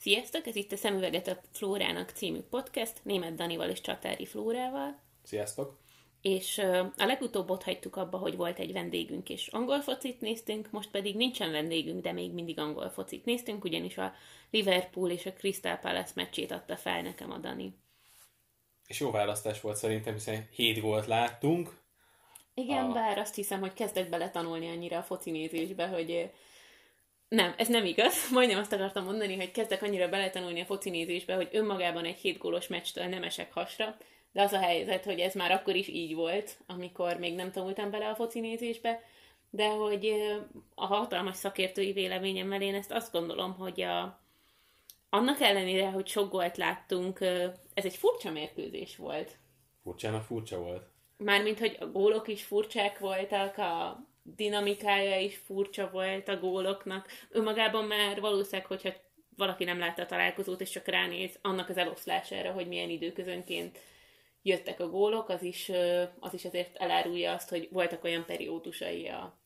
Sziasztok, ez itt a Szemüveget a Flórának című podcast, német Danival és Csatári Flórával. Sziasztok! És a legutóbb ott hagytuk abba, hogy volt egy vendégünk, és angol focit néztünk, most pedig nincsen vendégünk, de még mindig angol focit néztünk, ugyanis a Liverpool és a Crystal Palace meccsét adta fel nekem a Dani. És jó választás volt szerintem, hiszen 7 gólt láttunk. Igen, a... bár azt hiszem, hogy kezdek bele tanulni annyira a foci nézésbe, hogy nem, ez nem igaz. Majdnem azt akartam mondani, hogy kezdek annyira beletanulni a foci nézésbe, hogy önmagában egy hét gólos meccstől nem esek hasra, de az a helyzet, hogy ez már akkor is így volt, amikor még nem tanultam bele a foci nézésbe, de hogy a hatalmas szakértői véleményemmel én ezt azt gondolom, hogy a, annak ellenére, hogy sok gólt láttunk, ez egy furcsa mérkőzés volt. Furcsának furcsa volt. Mármint, hogy a gólok is furcsák voltak, a dinamikája is furcsa volt a góloknak. Önmagában már valószínűleg, hogyha valaki nem látta a találkozót, és csak ránéz annak az eloszlására, hogy milyen időközönként jöttek a gólok, az is, az is azért elárulja azt, hogy voltak olyan periódusai a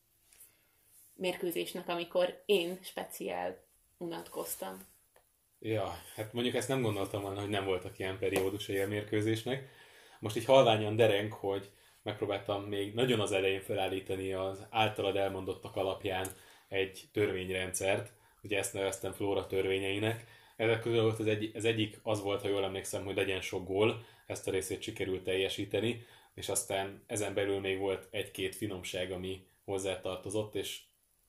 mérkőzésnek, amikor én speciál unatkoztam. Ja, hát mondjuk ezt nem gondoltam volna, hogy nem voltak ilyen periódusai a mérkőzésnek. Most így halványan dereng, hogy megpróbáltam még nagyon az elején felállítani az általad elmondottak alapján egy törvényrendszert, ugye ezt neveztem Flóra törvényeinek. Ezek közül volt az, egy, az egyik az volt, ha jól emlékszem, hogy legyen sok gól, ezt a részét sikerült teljesíteni, és aztán ezen belül még volt egy-két finomság, ami hozzátartozott, és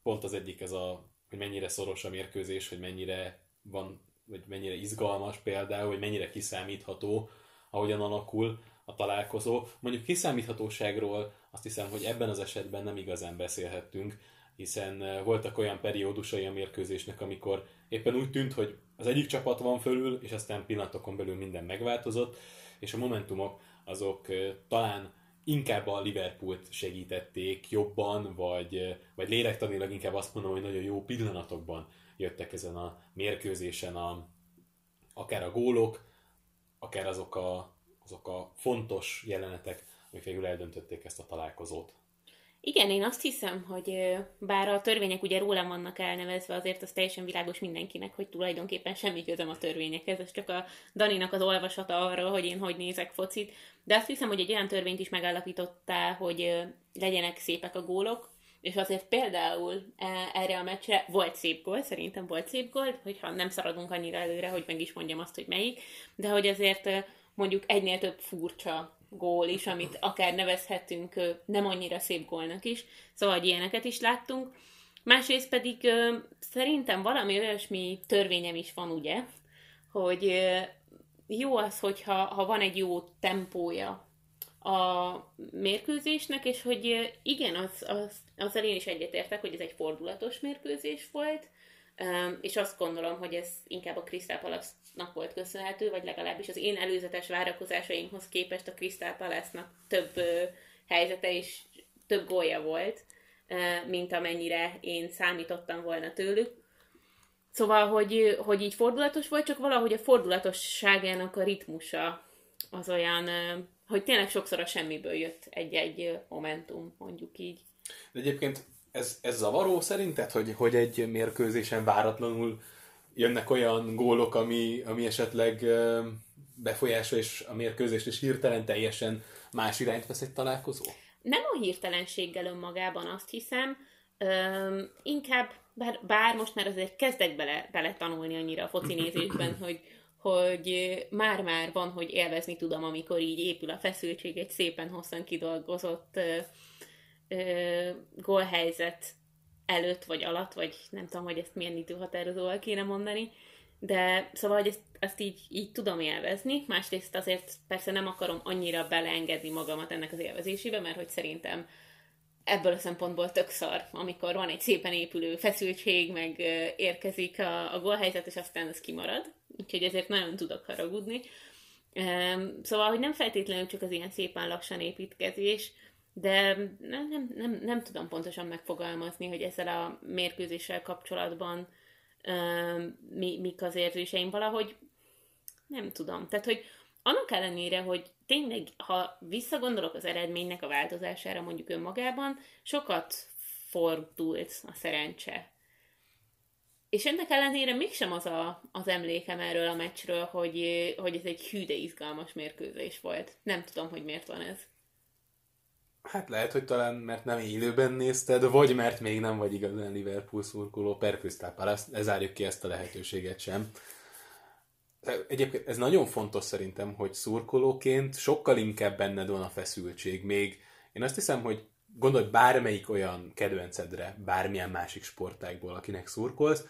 pont az egyik ez a, hogy mennyire szoros a mérkőzés, hogy mennyire van, vagy mennyire izgalmas például, hogy mennyire kiszámítható, ahogyan alakul, a találkozó. Mondjuk kiszámíthatóságról azt hiszem, hogy ebben az esetben nem igazán beszélhettünk, hiszen eh, voltak olyan periódusai a mérkőzésnek, amikor éppen úgy tűnt, hogy az egyik csapat van fölül, és aztán pillanatokon belül minden megváltozott, és a momentumok azok eh, talán inkább a Liverpoolt segítették jobban, vagy, eh, vagy lélektanilag inkább azt mondom, hogy nagyon jó pillanatokban jöttek ezen a mérkőzésen a, akár a gólok, akár azok a azok a fontos jelenetek, amik végül eldöntötték ezt a találkozót. Igen, én azt hiszem, hogy bár a törvények ugye rólam vannak elnevezve, azért az teljesen világos mindenkinek, hogy tulajdonképpen semmi közöm a törvényekhez, ez csak a Daninak az olvasata arra, hogy én hogy nézek focit. De azt hiszem, hogy egy olyan törvényt is megállapítottál, hogy legyenek szépek a gólok, és azért például e, erre a meccsre volt szép gól, szerintem volt szép gól, hogyha nem szaradunk annyira előre, hogy meg is mondjam azt, hogy melyik, de hogy azért mondjuk egynél több furcsa gól is, amit akár nevezhetünk nem annyira szép gólnak is, szóval ilyeneket is láttunk. Másrészt pedig szerintem valami olyasmi törvényem is van, ugye, hogy jó az, hogyha ha van egy jó tempója a mérkőzésnek, és hogy igen, az, az, az én is egyetértek, hogy ez egy fordulatos mérkőzés volt, és azt gondolom, hogy ez inkább a Crystal Palace-nak volt köszönhető, vagy legalábbis az én előzetes várakozásaimhoz képest a Crystal Palace-nak több helyzete és több gólja volt, mint amennyire én számítottam volna tőlük. Szóval, hogy, hogy így fordulatos volt, csak valahogy a fordulatosságának a ritmusa az olyan, hogy tényleg sokszor a semmiből jött egy-egy momentum, mondjuk így. De egyébként ez, ez zavaró szerinted, hogy, hogy egy mérkőzésen váratlanul jönnek olyan gólok, ami, ami esetleg befolyásol és a mérkőzést, és hirtelen teljesen más irányt vesz egy találkozó? Nem a hirtelenséggel önmagában azt hiszem, Üm, inkább, bár, bár most már azért kezdek bele, bele tanulni annyira a foci nézésben, hogy, hogy már-már van, hogy élvezni tudom, amikor így épül a feszültség egy szépen hosszan kidolgozott ö, gólhelyzet előtt vagy alatt, vagy nem tudom, hogy ezt milyen időhatározóval kéne mondani, de szóval, hogy ezt, ezt így, így tudom élvezni, másrészt azért persze nem akarom annyira beleengedni magamat ennek az élvezésébe, mert hogy szerintem ebből a szempontból tök szar, amikor van egy szépen épülő feszültség, meg érkezik a, a gólhelyzet, és aztán az kimarad. Úgyhogy ezért nagyon tudok haragudni. Szóval, hogy nem feltétlenül csak az ilyen szépen lassan építkezés, de nem, nem, nem, nem tudom pontosan megfogalmazni, hogy ezzel a mérkőzéssel kapcsolatban uh, mi, mik az érzéseim valahogy nem tudom. Tehát, hogy annak ellenére, hogy tényleg, ha visszagondolok az eredménynek a változására mondjuk önmagában, sokat fordult a szerencse. És ennek ellenére mégsem az a, az emlékem erről a meccsről, hogy, hogy ez egy hű, de izgalmas mérkőzés volt. Nem tudom, hogy miért van ez. Hát lehet, hogy talán mert nem élőben nézted, vagy mert még nem vagy igazán Liverpool szurkoló per Crystal Palace, ne ki ezt a lehetőséget sem. Egyébként ez nagyon fontos szerintem, hogy szurkolóként sokkal inkább benned van a feszültség. Még én azt hiszem, hogy gondolj bármelyik olyan kedvencedre, bármilyen másik sportákból, akinek szurkolsz,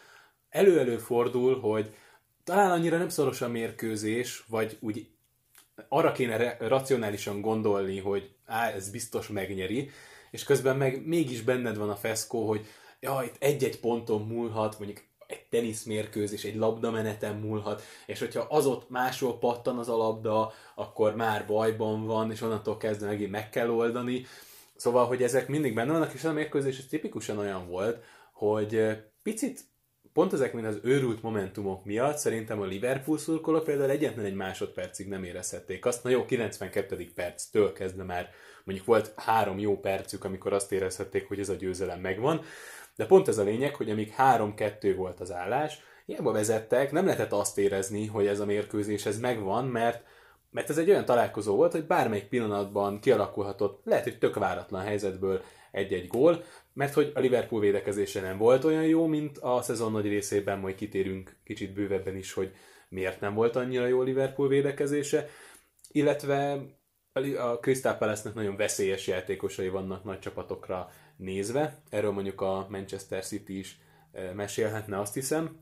elő-elő fordul, hogy talán annyira nem szoros a mérkőzés, vagy úgy arra kéne racionálisan gondolni, hogy á, ez biztos megnyeri, és közben meg mégis benned van a feszkó, hogy ja, itt egy-egy ponton múlhat, mondjuk egy teniszmérkőzés, egy labdameneten múlhat, és hogyha az ott máshol pattan az a labda, akkor már bajban van, és onnantól kezdve megint meg kell oldani. Szóval, hogy ezek mindig benne vannak, és a mérkőzés ez tipikusan olyan volt, hogy picit pont ezek mint az őrült momentumok miatt szerintem a Liverpool szurkolók például egyetlen egy másodpercig nem érezhették azt. Na jó, 92. perctől kezdve már mondjuk volt három jó percük, amikor azt érezhették, hogy ez a győzelem megvan. De pont ez a lényeg, hogy amíg 3-2 volt az állás, hiába vezettek, nem lehetett azt érezni, hogy ez a mérkőzés ez megvan, mert mert ez egy olyan találkozó volt, hogy bármelyik pillanatban kialakulhatott, lehet, hogy tök váratlan helyzetből egy-egy gól, mert hogy a Liverpool védekezése nem volt olyan jó, mint a szezon nagy részében, majd kitérünk kicsit bővebben is, hogy miért nem volt annyira jó a Liverpool védekezése, illetve a Crystal Palace-nek nagyon veszélyes játékosai vannak nagy csapatokra nézve, erről mondjuk a Manchester City is e, mesélhetne, azt hiszem.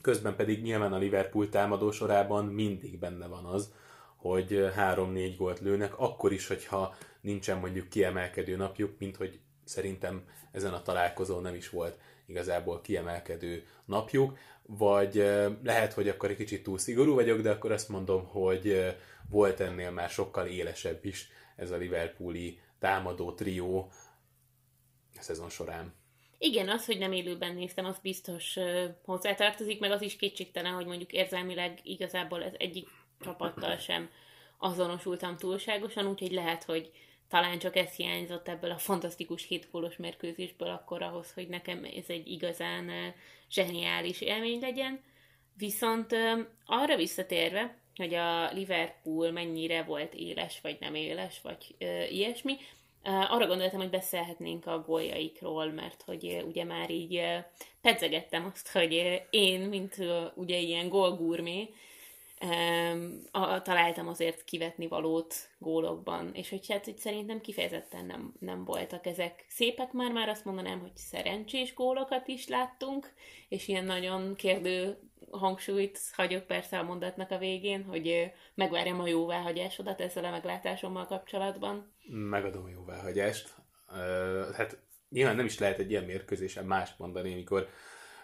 Közben pedig nyilván a Liverpool támadó sorában mindig benne van az, hogy 3-4 gólt lőnek, akkor is, hogyha nincsen mondjuk kiemelkedő napjuk, mint hogy szerintem ezen a találkozón nem is volt igazából kiemelkedő napjuk, vagy lehet, hogy akkor egy kicsit túl szigorú vagyok, de akkor azt mondom, hogy volt ennél már sokkal élesebb is ez a Liverpooli támadó trió a szezon során. Igen, az, hogy nem élőben néztem, az biztos hozzátartozik, meg az is kétségtelen, hogy mondjuk érzelmileg igazából ez egyik csapattal sem azonosultam túlságosan, úgyhogy lehet, hogy talán csak ez hiányzott ebből a fantasztikus hétgólos mérkőzésből akkor ahhoz, hogy nekem ez egy igazán zseniális élmény legyen. Viszont arra visszatérve, hogy a Liverpool mennyire volt éles, vagy nem éles, vagy ö, ilyesmi, arra gondoltam, hogy beszélhetnénk a góljaikról, mert hogy ugye már így pedzegettem azt, hogy én, mint ugye ilyen gólgurmé, a, találtam azért kivetni valót gólokban, és hogy hát hogy szerintem kifejezetten nem, nem voltak ezek szépek már, már azt mondanám, hogy szerencsés gólokat is láttunk, és ilyen nagyon kérdő hangsúlyt hagyok persze a mondatnak a végén, hogy megvárjam a jóváhagyásodat ezzel a meglátásommal kapcsolatban. Megadom a jóváhagyást. Hát nyilván nem is lehet egy ilyen mérkőzésen mást mondani, amikor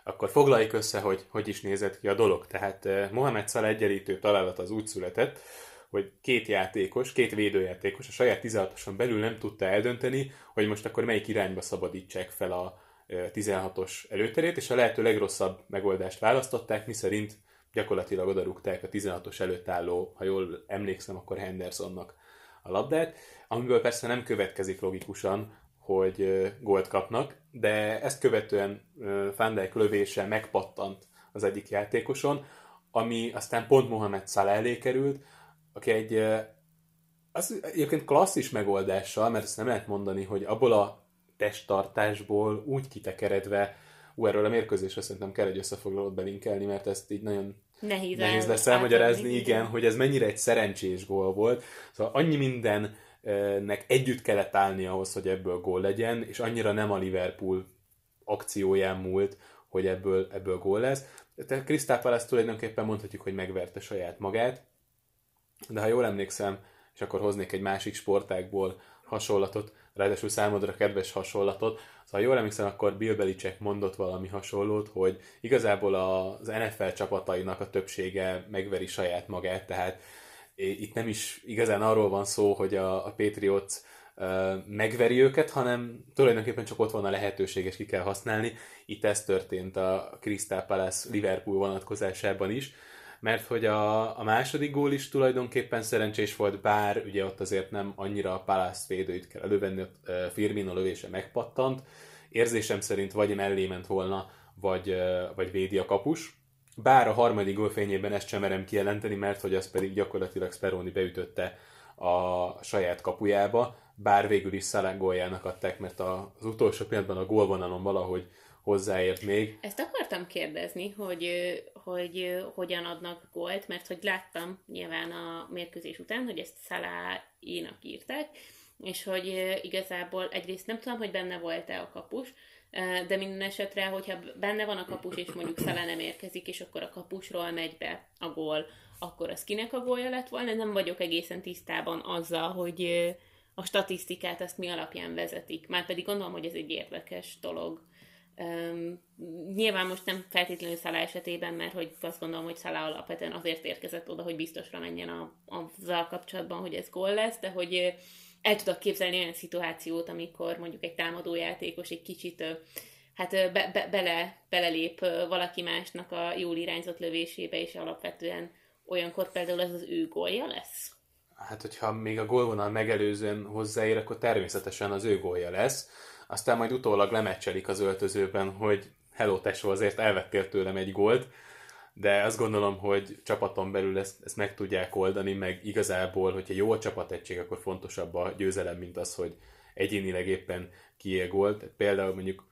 akkor foglaljuk össze, hogy hogy is nézett ki a dolog. Tehát eh, Mohamed Salah egyenlítő találat az úgy született, hogy két játékos, két védőjátékos a saját 16-oson belül nem tudta eldönteni, hogy most akkor melyik irányba szabadítsák fel a 16-os eh, előterét, és a lehető legrosszabb megoldást választották, miszerint gyakorlatilag odarúgták a 16-os előtt álló, ha jól emlékszem, akkor Hendersonnak a labdát, amiből persze nem következik logikusan, hogy gólt kapnak, de ezt követően Van Dijk lövése megpattant az egyik játékoson, ami aztán pont Mohamed Salah elé került, aki egy az egyébként klasszis megoldással, mert ezt nem lehet mondani, hogy abból a testtartásból úgy kitekeredve, ú, erről a mérkőzésre szerintem kell egy összefoglalót belinkelni, mert ezt így nagyon nehéz, nehéz lesz elmagyarázni, igen, hogy ez mennyire egy szerencsés gól volt. Szóval annyi minden nek együtt kellett állni ahhoz, hogy ebből gól legyen, és annyira nem a Liverpool akcióján múlt, hogy ebből, ebből gól lesz. Tehát Crystal Palace tulajdonképpen mondhatjuk, hogy megverte saját magát, de ha jól emlékszem, és akkor hoznék egy másik sportákból hasonlatot, ráadásul számodra kedves hasonlatot, szóval jól emlékszem, akkor Bill Belichick mondott valami hasonlót, hogy igazából az NFL csapatainak a többsége megveri saját magát, tehát itt nem is igazán arról van szó, hogy a, a Patriots megveri őket, hanem tulajdonképpen csak ott van a lehetőség, és ki kell használni. Itt ez történt a Crystal Palace Liverpool vonatkozásában is, mert hogy a, a második gól is tulajdonképpen szerencsés volt, bár ugye ott azért nem annyira a Palace védőit kell elővenni, ott Firmino lövése megpattant. Érzésem szerint vagy mellé ment volna, vagy, vagy védi a kapus. Bár a harmadik gól fényében ezt sem merem kijelenteni, mert hogy az pedig gyakorlatilag Speroni beütötte a saját kapujába, bár végül is Szalán góljának adták, mert az utolsó pillanatban a gólvonalon valahogy hozzáért még. Ezt akartam kérdezni, hogy, hogy hogyan adnak gólt, mert hogy láttam nyilván a mérkőzés után, hogy ezt Szaláénak írták, és hogy igazából egyrészt nem tudom, hogy benne volt-e a kapus, de minden esetre, hogyha benne van a kapus, és mondjuk Szalá nem érkezik, és akkor a kapusról megy be a gól, akkor az kinek a gólja lett volna? Nem vagyok egészen tisztában azzal, hogy a statisztikát azt mi alapján vezetik. Már pedig gondolom, hogy ez egy érdekes dolog. Um, nyilván most nem feltétlenül Szala esetében, mert hogy azt gondolom, hogy Szala alapvetően azért érkezett oda, hogy biztosra menjen a, azzal kapcsolatban, hogy ez gól lesz, de hogy el tudok képzelni olyan szituációt, amikor mondjuk egy támadójátékos egy kicsit hát be, be, bele, belelép valaki másnak a jól irányzott lövésébe, és alapvetően olyankor például ez az ő gólja lesz. Hát, hogyha még a gólvonal megelőzően hozzáér, akkor természetesen az ő gólja lesz. Aztán majd utólag lemeccselik az öltözőben, hogy hello tesó, azért elvettél tőlem egy gólt, de azt gondolom, hogy csapaton belül ezt, ezt meg tudják oldani, meg igazából, hogyha jó a csapategység, akkor fontosabb a győzelem, mint az, hogy egyénileg éppen kiél gólt. Például mondjuk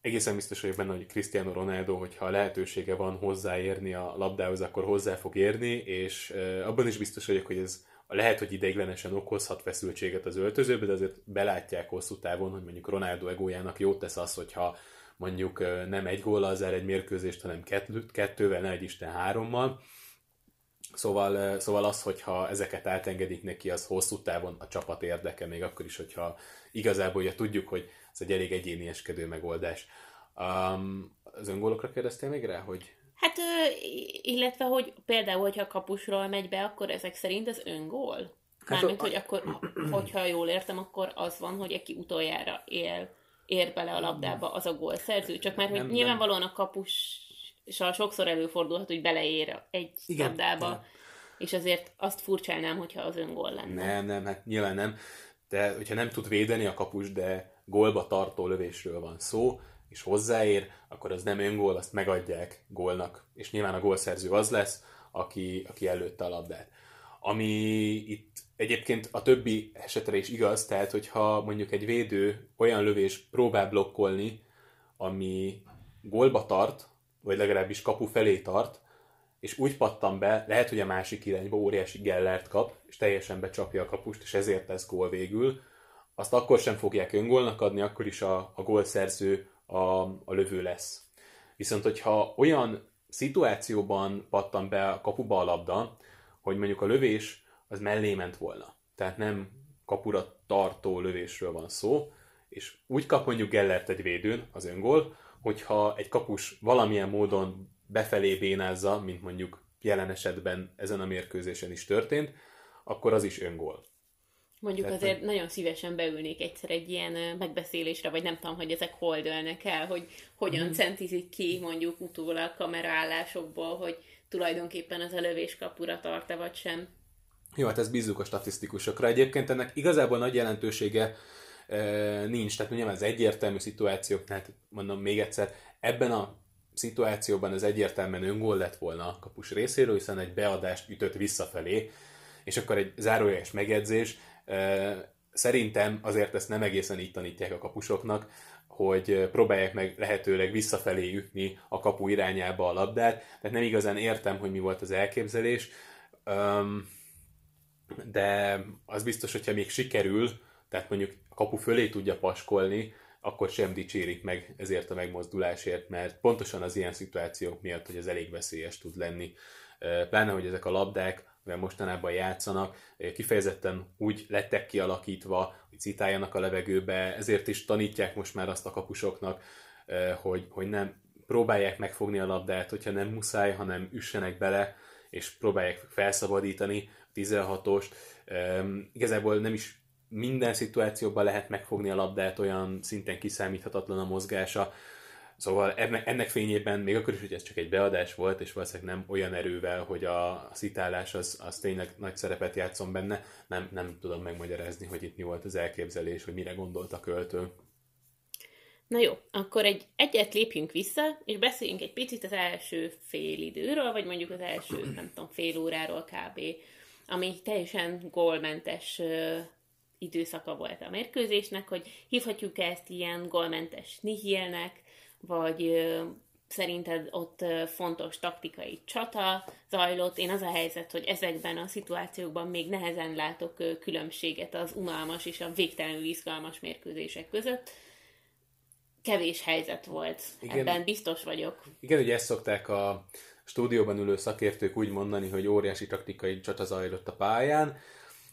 egészen biztos vagyok benne, hogy Cristiano Ronaldo, hogyha lehetősége van hozzáérni a labdához, akkor hozzá fog érni, és abban is biztos vagyok, hogy ez lehet, hogy ideiglenesen okozhat feszültséget az öltözőbe, de azért belátják hosszú távon, hogy mondjuk Ronaldo egójának jót tesz az, hogyha mondjuk nem egy góllal zár egy mérkőzést, hanem kettővel, ne egy Isten hárommal. Szóval, szóval az, hogyha ezeket átengedik neki, az hosszú távon a csapat érdeke, még akkor is, hogyha igazából ugye tudjuk, hogy ez egy elég egyénieskedő megoldás. Um, az öngólokra kérdeztél még rá, hogy... Hát, illetve, hogy például, hogyha kapusról megy be, akkor ezek szerint az öngól? Hát Mármint, a... hogy akkor, hogyha jól értem, akkor az van, hogy aki utoljára él ér bele a labdába, az a gól szerző. Csak mert hogy nyilvánvalóan a kapus sokszor előfordulhat, hogy beleér egy Igen, labdába, nem. és azért azt furcsálnám, hogyha az öngól lenne. Nem, nem, hát nyilván nem. De hogyha nem tud védeni a kapus, de gólba tartó lövésről van szó, és hozzáér, akkor az nem öngól, azt megadják gólnak. És nyilván a gólszerző az lesz, aki, aki előtte a labdát. Ami itt egyébként a többi esetre is igaz, tehát hogyha mondjuk egy védő olyan lövés próbál blokkolni, ami gólba tart, vagy legalábbis kapu felé tart, és úgy pattan be, lehet, hogy a másik irányba óriási gellert kap, és teljesen becsapja a kapust, és ezért lesz gól végül, azt akkor sem fogják öngólnak adni, akkor is a, a gólszerző a, a lövő lesz. Viszont, hogyha olyan szituációban pattan be a kapuba a labda, hogy mondjuk a lövés az mellé ment volna. Tehát nem kapura tartó lövésről van szó, és úgy kap mondjuk Gellert egy védőn, az öngól, hogyha egy kapus valamilyen módon befelé bénázza, mint mondjuk jelen esetben ezen a mérkőzésen is történt, akkor az is öngól. Mondjuk Tehát, azért nagyon szívesen beülnék egyszer egy ilyen megbeszélésre, vagy nem tudom, hogy ezek hol dőlnek el, hogy hogyan hmm. centizik ki mondjuk utólag kameraállásokból, hogy tulajdonképpen az lövés kapura tart-e vagy sem. Jó, hát ez bízzuk a statisztikusokra. Egyébként ennek igazából nagy jelentősége e, nincs, tehát nyilván az egyértelmű szituációk, tehát mondom még egyszer, ebben a szituációban ez egyértelműen öngól lett volna a kapus részéről, hiszen egy beadást ütött visszafelé, és akkor egy zárójeles megjegyzés, e, szerintem azért ezt nem egészen így tanítják a kapusoknak, hogy próbálják meg lehetőleg visszafelé ütni a kapu irányába a labdát, tehát nem igazán értem, hogy mi volt az elképzelés, de az biztos, hogyha még sikerül, tehát mondjuk a kapu fölé tudja paskolni, akkor sem dicsérik meg ezért a megmozdulásért, mert pontosan az ilyen szituációk miatt, hogy ez elég veszélyes tud lenni. Pláne, hogy ezek a labdák, mivel mostanában játszanak, kifejezetten úgy lettek kialakítva, hogy citáljanak a levegőbe, ezért is tanítják most már azt a kapusoknak, hogy, hogy nem próbálják megfogni a labdát, hogyha nem muszáj, hanem üssenek bele, és próbálják felszabadítani 16-os. Igazából nem is minden szituációban lehet megfogni a labdát, olyan szinten kiszámíthatatlan a mozgása, Szóval ennek fényében, még akkor is, hogy ez csak egy beadás volt, és valószínűleg nem olyan erővel, hogy a szitálás az, az tényleg nagy szerepet játszom benne, nem, nem tudom megmagyarázni, hogy itt mi volt az elképzelés, hogy mire gondolt a költő. Na jó, akkor egy egyet lépjünk vissza, és beszéljünk egy picit az első fél időről, vagy mondjuk az első, nem tudom, fél óráról kb., ami teljesen gólmentes időszaka volt a mérkőzésnek, hogy hívhatjuk ezt ilyen gólmentes nihilnek, vagy szerinted ott fontos taktikai csata zajlott. Én az a helyzet, hogy ezekben a szituációkban még nehezen látok különbséget az unalmas és a végtelenül izgalmas mérkőzések között. Kevés helyzet volt, igen, ebben biztos vagyok. Igen, ugye ezt szokták a stúdióban ülő szakértők úgy mondani, hogy óriási taktikai csata zajlott a pályán.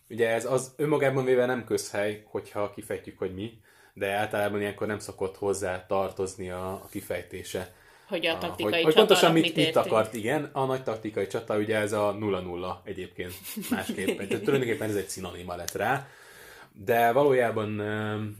Ugye ez az önmagában véve nem közhely, hogyha kifejtjük, hogy mi, de általában ilyenkor nem szokott hozzá tartozni a, a kifejtése hogy a taktikai hogy, hogy pontosan mit, mit, mit akart, igen. A nagy taktikai csata, ugye ez a 0-0 egyébként másképpen. Tehát tulajdonképpen ez egy szinonima lett rá. De valójában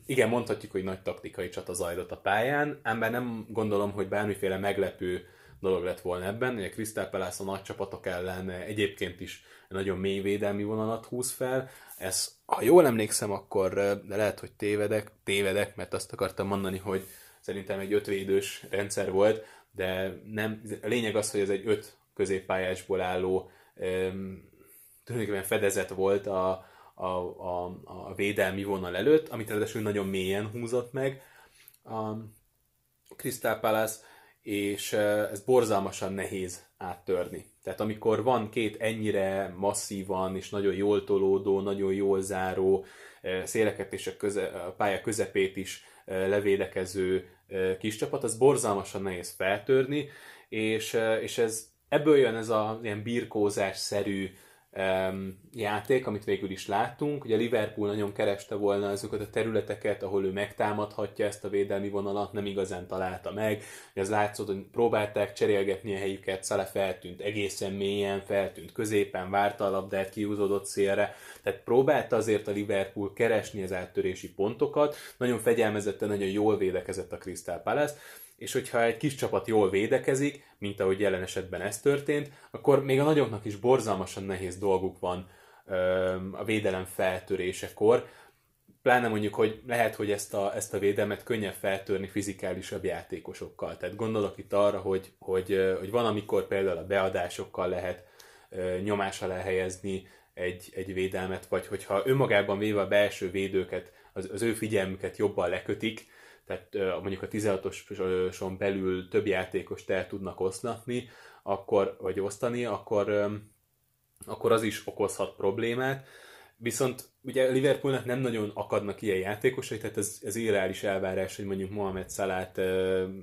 igen, mondhatjuk, hogy nagy taktikai csata zajlott a pályán, ám nem gondolom, hogy bármiféle meglepő dolog lett volna ebben. Ugye Crystal Palace a nagy csapatok ellen egyébként is nagyon mély védelmi vonalat húz fel. Ez, ha jól emlékszem, akkor de lehet, hogy tévedek, tévedek, mert azt akartam mondani, hogy szerintem egy ötvédős rendszer volt, de nem, a lényeg az, hogy ez egy öt középpályásból álló tulajdonképpen fedezet volt a, a, a, a védelmi vonal előtt, amit ráadásul nagyon mélyen húzott meg a Crystal Palace, és ez borzalmasan nehéz áttörni. Tehát amikor van két ennyire masszívan és nagyon jól tolódó, nagyon jól záró, széleket és a, köze, a pálya közepét is levédekező kis csapat, az borzalmasan nehéz feltörni, és, és ez, ebből jön ez a ilyen birkózás-szerű játék, amit végül is láttunk. Ugye Liverpool nagyon kereste volna azokat a területeket, ahol ő megtámadhatja ezt a védelmi vonalat, nem igazán találta meg. Ugye az látszott, hogy próbálták cserélgetni a helyüket, Szale feltűnt egészen mélyen, feltűnt középen, várta a labdát, kiúzódott szélre. Tehát próbálta azért a Liverpool keresni az áttörési pontokat, nagyon fegyelmezetten, nagyon jól védekezett a Crystal Palace, és hogyha egy kis csapat jól védekezik, mint ahogy jelen esetben ez történt, akkor még a nagyoknak is borzalmasan nehéz dolguk van a védelem feltörésekor, pláne mondjuk, hogy lehet, hogy ezt a, ezt a védelmet könnyebb feltörni fizikálisabb játékosokkal. Tehát gondolok itt arra, hogy, hogy, hogy van, amikor például a beadásokkal lehet nyomás alá helyezni egy, egy védelmet, vagy hogyha önmagában véve a belső védőket, az, az ő figyelmüket jobban lekötik, tehát mondjuk a 16-oson belül több játékost el tudnak oszlatni, akkor, vagy osztani, akkor, akkor az is okozhat problémát. Viszont ugye Liverpoolnak nem nagyon akadnak ilyen játékosai, tehát ez, ez irreális elvárás, hogy mondjuk Mohamed Salát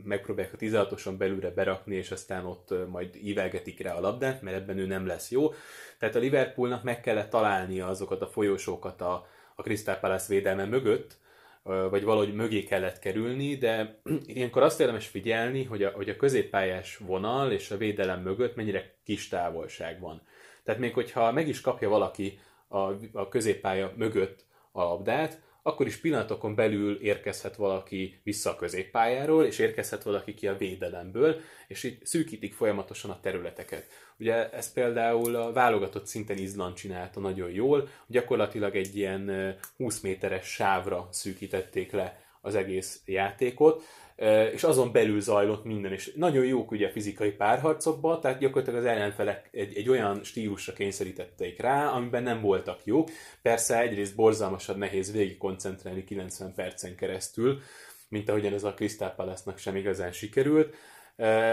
megpróbálják a 16-oson belülre berakni, és aztán ott majd ívelgetik rá a labdát, mert ebben ő nem lesz jó. Tehát a Liverpoolnak meg kellett találnia azokat a folyosókat a, a Crystal Palace védelme mögött, vagy valahogy mögé kellett kerülni, de ilyenkor azt érdemes figyelni, hogy a, hogy a középpályás vonal és a védelem mögött mennyire kis távolság van. Tehát még hogyha meg is kapja valaki a, a középpálya mögött a labdát, akkor is pillanatokon belül érkezhet valaki vissza a középpályáról, és érkezhet valaki ki a védelemből, és így szűkítik folyamatosan a területeket. Ugye ezt például a válogatott szinten Izland csinálta nagyon jól, gyakorlatilag egy ilyen 20 méteres sávra szűkítették le az egész játékot, és azon belül zajlott minden, és nagyon jók ugye a fizikai párharcokban, tehát gyakorlatilag az ellenfelek egy, egy olyan stílusra kényszerítették rá, amiben nem voltak jók. Persze egyrészt borzalmasan nehéz végig koncentrálni 90 percen keresztül, mint ahogyan ez a Crystal Palace-nak sem igazán sikerült.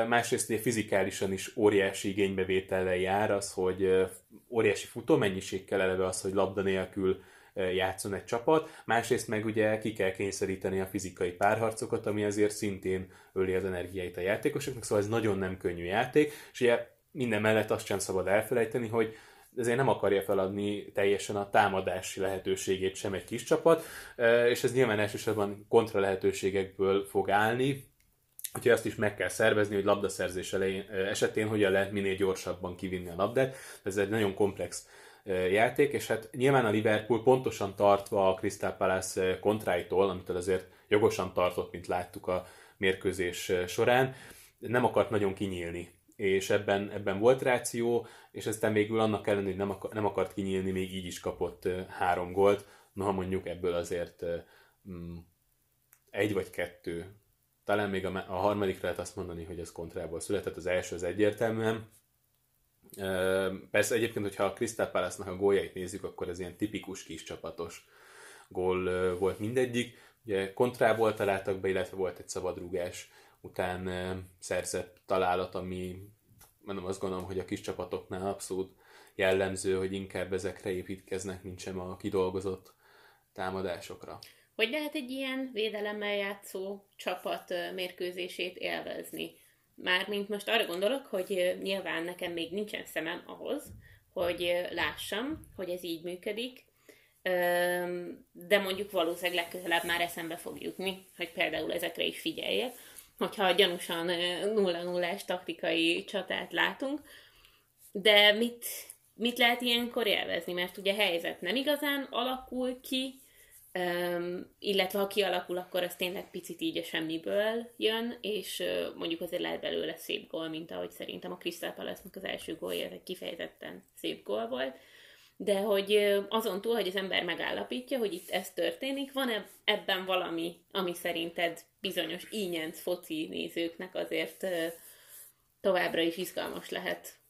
Másrészt ugye fizikálisan is óriási igénybevétellel jár az, hogy óriási futómennyiség kell eleve az, hogy labda nélkül játszon egy csapat, másrészt meg ugye ki kell kényszeríteni a fizikai párharcokat, ami azért szintén öli az energiáit a játékosoknak, szóval ez nagyon nem könnyű játék, és ugye minden mellett azt sem szabad elfelejteni, hogy ezért nem akarja feladni teljesen a támadási lehetőségét sem egy kis csapat, és ez nyilván elsősorban kontra lehetőségekből fog állni, Úgyhogy azt is meg kell szervezni, hogy labdaszerzés elején, esetén hogyan lehet minél gyorsabban kivinni a labdát. Ez egy nagyon komplex játék, és hát nyilván a Liverpool pontosan tartva a Crystal Palace kontráitól, amit azért jogosan tartott, mint láttuk a mérkőzés során, nem akart nagyon kinyílni és ebben, ebben volt ráció, és aztán végül annak ellenére, hogy nem, akar, nem akart kinyílni, még így is kapott három gólt, noha mondjuk ebből azért mm, egy vagy kettő talán még a, a harmadik lehet azt mondani, hogy az kontrából született, az első az egyértelműen. Persze egyébként, hogyha a Crystal Palace-nak a góljait nézzük, akkor ez ilyen tipikus kis csapatos gól volt mindegyik. Ugye kontrából találtak be, illetve volt egy szabadrúgás után szerzett találat, ami mondom, azt gondolom, hogy a kis csapatoknál abszolút jellemző, hogy inkább ezekre építkeznek, mint sem a kidolgozott támadásokra. Hogy lehet egy ilyen védelemmel játszó csapat mérkőzését élvezni? Mármint most arra gondolok, hogy nyilván nekem még nincsen szemem ahhoz, hogy lássam, hogy ez így működik, de mondjuk valószínűleg legközelebb már eszembe fog jutni, hogy például ezekre is figyeljek, hogyha gyanúsan 0 0 taktikai csatát látunk, de mit, mit lehet ilyenkor élvezni? Mert ugye helyzet nem igazán alakul ki, Um, illetve ha kialakul, akkor az tényleg picit így a semmiből jön, és uh, mondjuk azért lehet belőle szép gól, mint ahogy szerintem a Crystal palace az első gólja, ez egy kifejezetten szép gól volt. De hogy uh, azon túl, hogy az ember megállapítja, hogy itt ez történik, van -e ebben valami, ami szerinted bizonyos ínyenc foci nézőknek azért uh, továbbra is izgalmas lehet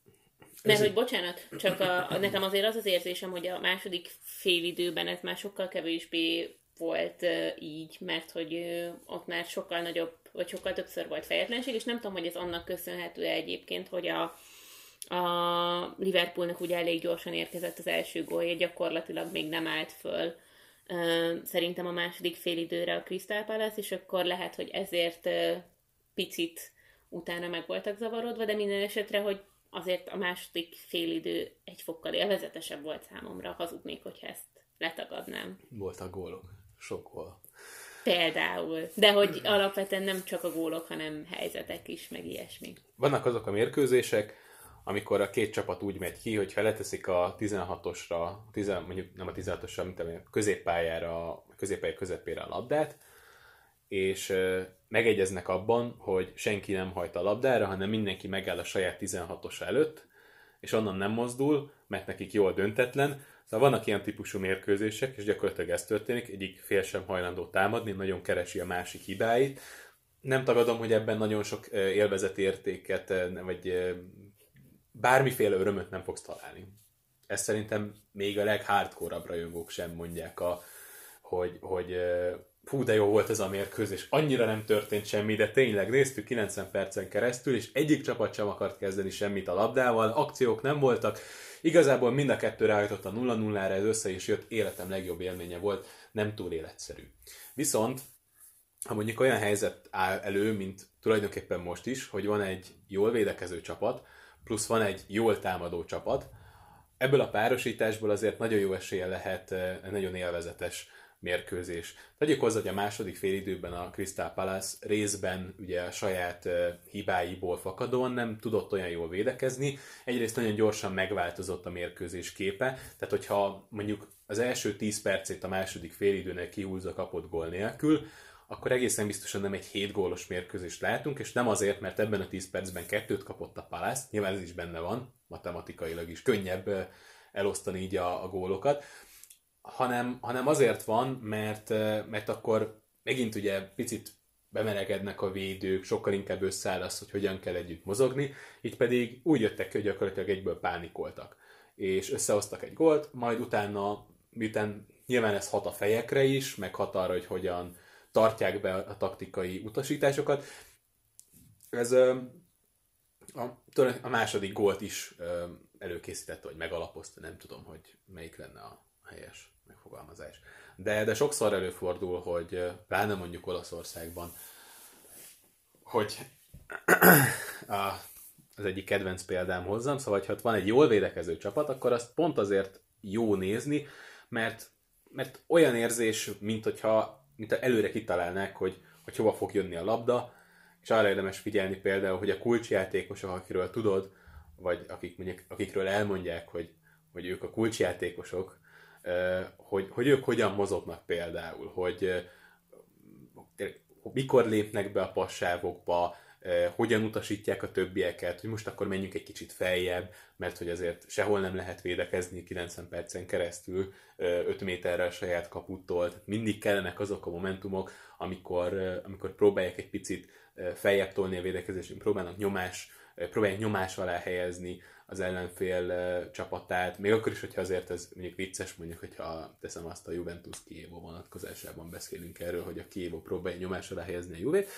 mert hogy bocsánat, csak a, a, nekem azért az az érzésem, hogy a második fél időben ez már sokkal kevésbé volt így, mert hogy ott már sokkal nagyobb, vagy sokkal többször volt fejetlenség, és nem tudom, hogy ez annak köszönhető egyébként, hogy a, a Liverpoolnak ugye elég gyorsan érkezett az első gólja, gyakorlatilag még nem állt föl szerintem a második fél időre a Crystal Palace, és akkor lehet, hogy ezért picit utána meg voltak zavarodva, de minden esetre, hogy azért a második félidő egy fokkal élvezetesebb volt számomra, hazudnék, hogyha ezt letagadnám. Voltak gólok, sok gól. Például. De hogy alapvetően nem csak a gólok, hanem helyzetek is, meg ilyesmi. Vannak azok a mérkőzések, amikor a két csapat úgy megy ki, hogy leteszik a 16-osra, 10, mondjuk nem a 16-osra, mint a középpályára, a középpályá közepére a labdát, és megegyeznek abban, hogy senki nem hajt a labdára, hanem mindenki megáll a saját 16-os előtt, és onnan nem mozdul, mert nekik jól döntetlen. Szóval vannak ilyen típusú mérkőzések, és gyakorlatilag ez történik, egyik fél sem hajlandó támadni, nagyon keresi a másik hibáit. Nem tagadom, hogy ebben nagyon sok élvezetértéket, vagy bármiféle örömöt nem fogsz találni. Ezt szerintem még a leghardcore rajongók sem mondják, a, hogy, hogy fú, de jó volt ez a mérkőzés, annyira nem történt semmi, de tényleg néztük 90 percen keresztül, és egyik csapat sem akart kezdeni semmit a labdával, akciók nem voltak, igazából mind a kettő rájutott a 0-0-ra, ez össze is jött, életem legjobb élménye volt, nem túl életszerű. Viszont, ha mondjuk olyan helyzet áll elő, mint tulajdonképpen most is, hogy van egy jól védekező csapat, plusz van egy jól támadó csapat, ebből a párosításból azért nagyon jó esélye lehet eh, nagyon élvezetes mérkőzés. Tegyük hozzá, hogy a második félidőben a Crystal Palace részben ugye a saját hibáiból fakadóan nem tudott olyan jól védekezni. Egyrészt nagyon gyorsan megváltozott a mérkőzés képe, tehát hogyha mondjuk az első 10 percét a második félidőnek kihúzza kapott gól nélkül, akkor egészen biztosan nem egy 7 gólos mérkőzést látunk, és nem azért, mert ebben a 10 percben kettőt kapott a Palace, nyilván ez is benne van, matematikailag is könnyebb elosztani így a, a gólokat, hanem, hanem azért van, mert, mert akkor megint ugye picit bemelegednek a védők, sokkal inkább összeáll az, hogy hogyan kell együtt mozogni, itt pedig úgy jöttek ki, hogy gyakorlatilag egyből pánikoltak, és összehoztak egy gólt, majd utána, miután nyilván ez hat a fejekre is, meg hat arra, hogy hogyan tartják be a taktikai utasításokat, ez a, a második gólt is előkészítette, vagy megalapozta, nem tudom, hogy melyik lenne a helyes megfogalmazás. De, de sokszor előfordul, hogy pláne mondjuk Olaszországban, hogy a, az egyik kedvenc példám hozzam, szóval ha van egy jól védekező csapat, akkor azt pont azért jó nézni, mert, mert olyan érzés, mint hogyha mint előre kitalálnák, hogy, hogy hova fog jönni a labda, és arra érdemes figyelni például, hogy a kulcsjátékosok, akiről tudod, vagy akik mondjuk, akikről elmondják, hogy, hogy ők a kulcsjátékosok, hogy, hogy ők hogyan mozognak például, hogy mikor lépnek be a passávokba, hogyan utasítják a többieket, hogy most akkor menjünk egy kicsit feljebb, mert hogy azért sehol nem lehet védekezni 90 percen keresztül 5 méterre a saját kaputtól. Tehát mindig kellenek azok a momentumok, amikor, amikor próbálják egy picit feljebb tolni a védekezést, próbálnak nyomás, próbálják nyomás alá helyezni az ellenfél csapatát, még akkor is, hogyha azért ez mondjuk vicces, mondjuk, hogyha teszem azt a Juventus Kievo vonatkozásában beszélünk erről, hogy a Kievo próbálja nyomás alá helyezni a Juvét,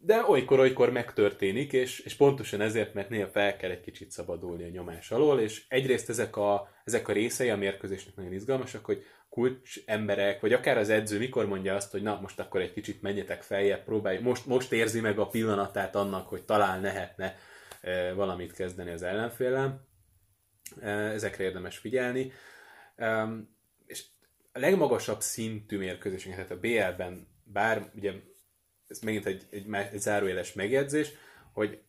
de olykor-olykor megtörténik, és, és pontosan ezért, mert néha fel kell egy kicsit szabadulni a nyomás alól, és egyrészt ezek a, ezek a részei a mérkőzésnek nagyon izgalmasak, hogy kulcs emberek, vagy akár az edző mikor mondja azt, hogy na most akkor egy kicsit menjetek feljebb, próbálj, most, most érzi meg a pillanatát annak, hogy talán lehetne valamit kezdeni az ellenfélel. E, ezekre érdemes figyelni. És a legmagasabb szintű mérkőzéseket, tehát a BL-ben, bár ugye ez megint egy, egy, egy zárójeles megjegyzés, hogy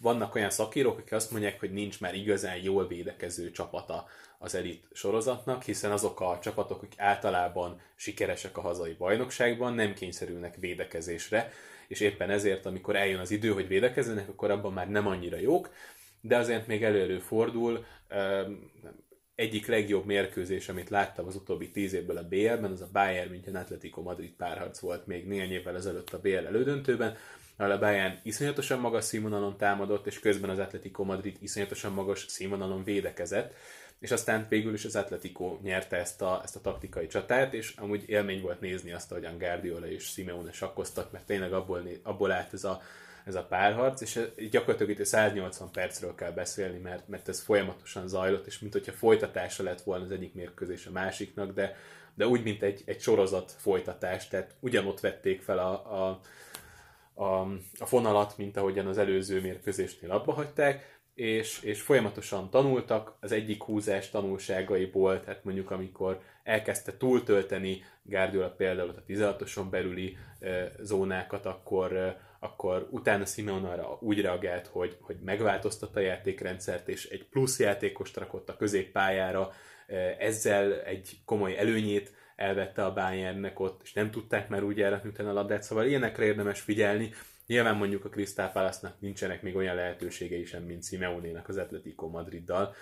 vannak olyan szakírók, akik azt mondják, hogy nincs már igazán jól védekező csapata az elit sorozatnak, hiszen azok a csapatok, akik általában sikeresek a hazai bajnokságban, nem kényszerülnek védekezésre, és éppen ezért, amikor eljön az idő, hogy védekezzenek, akkor abban már nem annyira jók, de azért még elő fordul, egyik legjobb mérkőzés, amit láttam az utóbbi tíz évből a BL-ben, az a Bayern München Atletico Madrid párharc volt még néhány évvel ezelőtt a BL elődöntőben, ahol a Bayern iszonyatosan magas színvonalon támadott, és közben az Atletico Madrid iszonyatosan magas színvonalon védekezett, és aztán végül is az Atletico nyerte ezt a, ezt a taktikai csatát, és amúgy élmény volt nézni azt, ahogyan Guardiola és Simeone sakkoztak, mert tényleg abból, abból állt ez a, ez a párharc, és gyakorlatilag itt 180 percről kell beszélni, mert, mert ez folyamatosan zajlott, és mint hogyha folytatása lett volna az egyik mérkőzés a másiknak, de, de úgy, mint egy, egy sorozat folytatás, tehát ugyanott vették fel a, a, a, a fonalat, mint ahogyan az előző mérkőzésnél abba hagyták, és, és folyamatosan tanultak az egyik húzás tanulságaiból, tehát mondjuk amikor elkezdte túltölteni Guardiola például a 16-oson belüli e, zónákat, akkor, e, akkor utána Simon arra úgy reagált, hogy, hogy megváltoztatta a játékrendszert, és egy plusz játékost rakott a középpályára, e, ezzel egy komoly előnyét elvette a Bayernnek ott, és nem tudták már úgy elrakni utána a labdát, szóval ilyenekre érdemes figyelni, Nyilván mondjuk a Crystal nincsenek még olyan lehetőségei sem, mint Simeone-nak az Atletico Madriddal.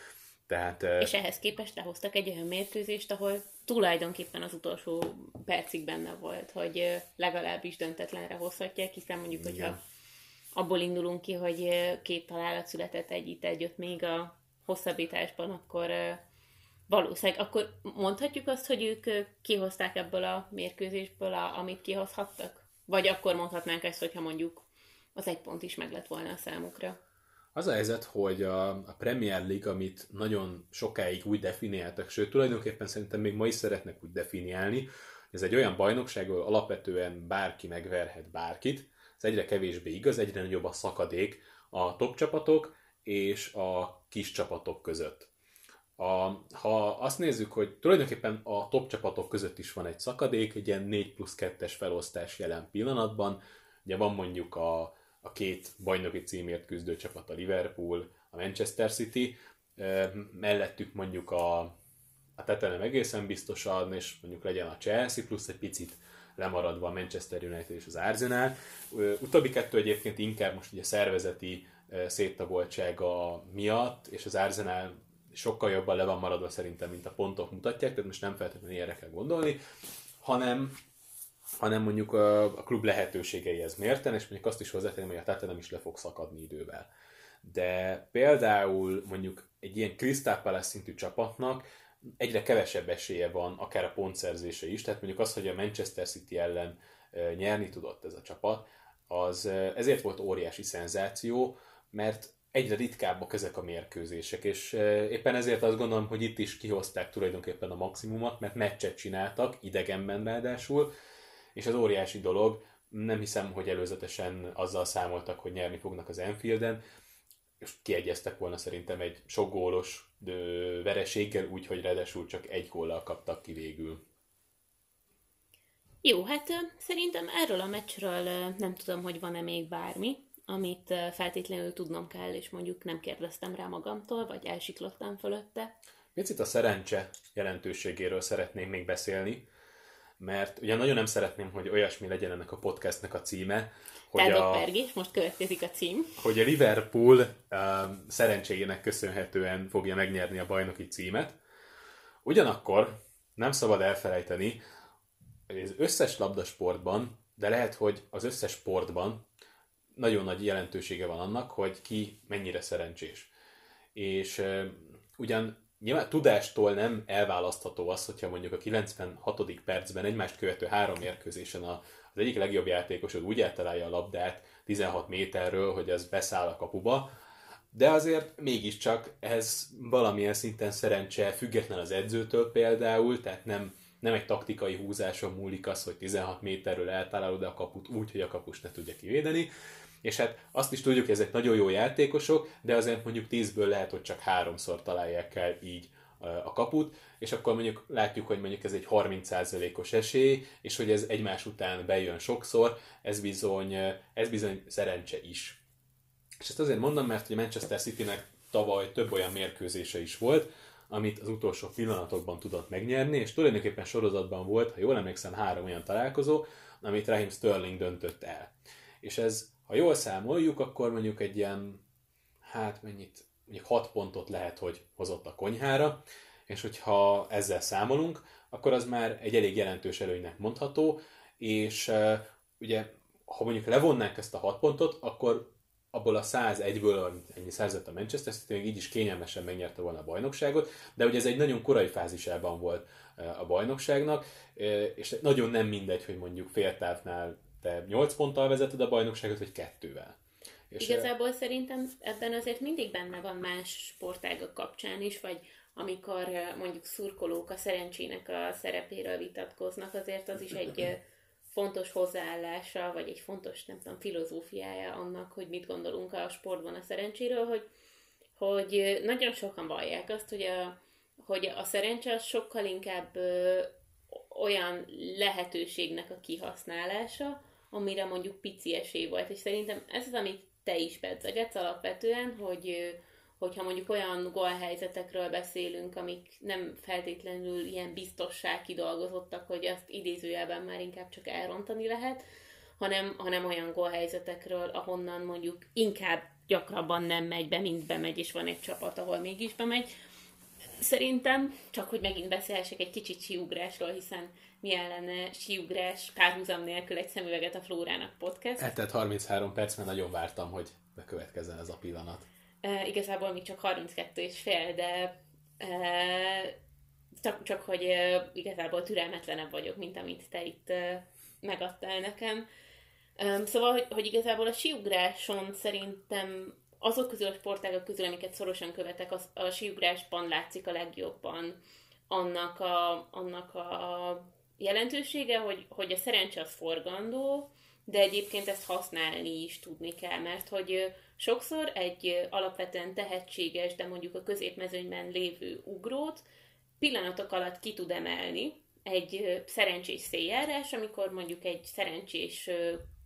Tehát, és ehhez képest lehoztak egy olyan mérkőzést, ahol tulajdonképpen az utolsó percig benne volt, hogy legalábbis döntetlenre hozhatják, hiszen mondjuk, Igen. hogyha abból indulunk ki, hogy két találat született egy itt együtt még a hosszabbításban, akkor valószínűleg, akkor mondhatjuk azt, hogy ők kihozták ebből a mérkőzésből, a, amit kihozhattak? Vagy akkor mondhatnánk ezt, hogyha mondjuk az egy pont is meg lett volna a számukra. Az a helyzet, hogy a, a Premier League, amit nagyon sokáig úgy definiáltak, sőt, tulajdonképpen szerintem még ma is szeretnek úgy definiálni, ez egy olyan bajnokság, ahol alapvetően bárki megverhet bárkit, ez egyre kevésbé igaz, egyre nagyobb a szakadék a top csapatok és a kis csapatok között. A, ha azt nézzük, hogy tulajdonképpen a top csapatok között is van egy szakadék, egy ilyen 4 plusz 2-es felosztás jelen pillanatban. Ugye van mondjuk a, a két bajnoki címért küzdő csapat, a Liverpool, a Manchester City, mellettük mondjuk a, a tetelem egészen biztosan, és mondjuk legyen a Chelsea, plusz egy picit lemaradva a Manchester United és az Arsenal. Utóbbi kettő egyébként inkább most ugye szervezeti széttagoltsága miatt, és az Arsenal sokkal jobban le van maradva szerintem, mint a pontok mutatják, tehát most nem feltétlenül ilyenre kell gondolni, hanem, hanem mondjuk a, a klub lehetőségeihez mérten, és mondjuk azt is hozzátenném, hogy a Tottenham is le fog szakadni idővel. De például mondjuk egy ilyen Crystal Palace szintű csapatnak egyre kevesebb esélye van akár a pontszerzése is, tehát mondjuk az, hogy a Manchester City ellen nyerni tudott ez a csapat, az ezért volt óriási szenzáció, mert egyre ritkábbak ezek a mérkőzések, és éppen ezért azt gondolom, hogy itt is kihozták tulajdonképpen a maximumot, mert meccset csináltak, idegenben ráadásul, és az óriási dolog, nem hiszem, hogy előzetesen azzal számoltak, hogy nyerni fognak az Enfielden, és kiegyeztek volna szerintem egy sok gólos vereséggel, úgyhogy ráadásul csak egy góllal kaptak ki végül. Jó, hát szerintem erről a meccsről nem tudom, hogy van-e még bármi amit feltétlenül tudnom kell, és mondjuk nem kérdeztem rá magamtól, vagy elsiklottam fölötte. Picit a szerencse jelentőségéről szeretném még beszélni, mert ugye nagyon nem szeretném, hogy olyasmi legyen ennek a podcastnek a címe, hogy a, most következik a cím. Hogy a Liverpool uh, szerencséjének köszönhetően fogja megnyerni a bajnoki címet. Ugyanakkor nem szabad elfelejteni, hogy az összes labdasportban, de lehet, hogy az összes sportban nagyon nagy jelentősége van annak, hogy ki mennyire szerencsés. És uh, ugyan nyilván tudástól nem elválasztható az, hogyha mondjuk a 96. percben egymást követő három mérkőzésen a, az egyik legjobb játékosod úgy eltalálja a labdát 16 méterről, hogy az beszáll a kapuba, de azért mégiscsak ez valamilyen szinten szerencse, független az edzőtől például, tehát nem, nem egy taktikai húzáson múlik az, hogy 16 méterről eltalálod a kaput úgy, hogy a kapus ne tudja kivédeni, és hát azt is tudjuk, hogy ezek nagyon jó játékosok, de azért mondjuk 10-ből lehet, hogy csak háromszor találják el így a kaput, és akkor mondjuk látjuk, hogy mondjuk ez egy 30%-os esély, és hogy ez egymás után bejön sokszor, ez bizony, ez bizony szerencse is. És ezt azért mondom, mert a Manchester City-nek tavaly több olyan mérkőzése is volt, amit az utolsó pillanatokban tudott megnyerni, és tulajdonképpen sorozatban volt, ha jól emlékszem, három olyan találkozó, amit Raheem Sterling döntött el. És ez ha jól számoljuk, akkor mondjuk egy ilyen, hát mennyit, mondjuk 6 pontot lehet, hogy hozott a konyhára, és hogyha ezzel számolunk, akkor az már egy elég jelentős előnynek mondható, és ugye, ha mondjuk levonnánk ezt a 6 pontot, akkor abból a 101-ből, amit ennyi szerzett a Manchester City, még így is kényelmesen megnyerte volna a bajnokságot, de ugye ez egy nagyon korai fázisában volt a bajnokságnak, és nagyon nem mindegy, hogy mondjuk féltávnál te 8 ponttal vezeted a bajnokságot, vagy kettővel. És Igazából szerintem ebben azért mindig benne van más sportágak kapcsán is, vagy amikor mondjuk szurkolók a szerencsének a szerepéről vitatkoznak, azért az is egy fontos hozzáállása, vagy egy fontos, nem tudom, filozófiája annak, hogy mit gondolunk a sportban a szerencséről, hogy, hogy nagyon sokan vallják azt, hogy a, hogy a szerencse az sokkal inkább olyan lehetőségnek a kihasználása, amire mondjuk pici esély volt. És szerintem ez az, amit te is pedzegetsz alapvetően, hogy hogyha mondjuk olyan gólhelyzetekről beszélünk, amik nem feltétlenül ilyen biztossá kidolgozottak, hogy azt idézőjelben már inkább csak elrontani lehet, hanem, hanem olyan gólhelyzetekről, ahonnan mondjuk inkább gyakrabban nem megy be, mint bemegy, és van egy csapat, ahol mégis bemegy. Szerintem, csak hogy megint beszélhessek egy kicsit siugrásról, hiszen milyen lenne siugrás párhuzam nélkül egy szemüveget a Flórának podcast. Eltelt 33 perc, mert nagyon vártam, hogy bekövetkezzen ez a pillanat. E, igazából még csak 32 és fél, de e, csak, csak hogy e, igazából türelmetlenebb vagyok, mint amit te itt e, megadtál nekem. E, szóval, hogy, hogy igazából a siugráson szerintem azok közül a sportágak közül, amiket szorosan követek, az, a siugrásban látszik a legjobban annak a, annak a jelentősége, hogy, hogy a szerencse az forgandó, de egyébként ezt használni is tudni kell, mert hogy sokszor egy alapvetően tehetséges, de mondjuk a középmezőnyben lévő ugrót pillanatok alatt ki tud emelni egy szerencsés széljárás, amikor mondjuk egy szerencsés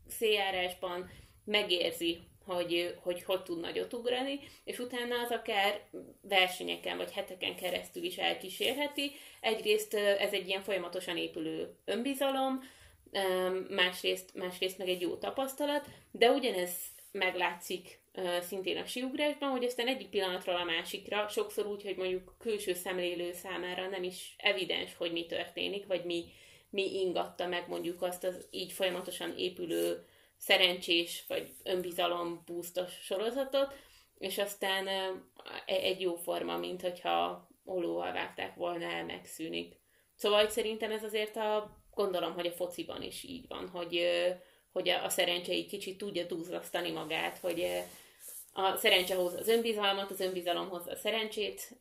széljárásban megérzi, hogy, hogy hogy tud nagyot ugrani, és utána az akár versenyeken vagy heteken keresztül is elkísérheti. Egyrészt ez egy ilyen folyamatosan épülő önbizalom, másrészt, másrészt meg egy jó tapasztalat, de ugyanez meglátszik szintén a siugrásban, hogy aztán egyik pillanatról a másikra, sokszor úgy, hogy mondjuk külső szemlélő számára nem is evidens, hogy mi történik, vagy mi, mi ingatta meg mondjuk azt az így folyamatosan épülő szerencsés vagy önbizalom búztos sorozatot, és aztán e, egy jó forma, mint hogyha olóval vágták volna el, megszűnik. Szóval szerintem ez azért a, gondolom, hogy a fociban is így van, hogy, hogy a szerencse így kicsit tudja duzzasztani magát, hogy a szerencse hoz az önbizalmat, az önbizalom hozza a szerencsét,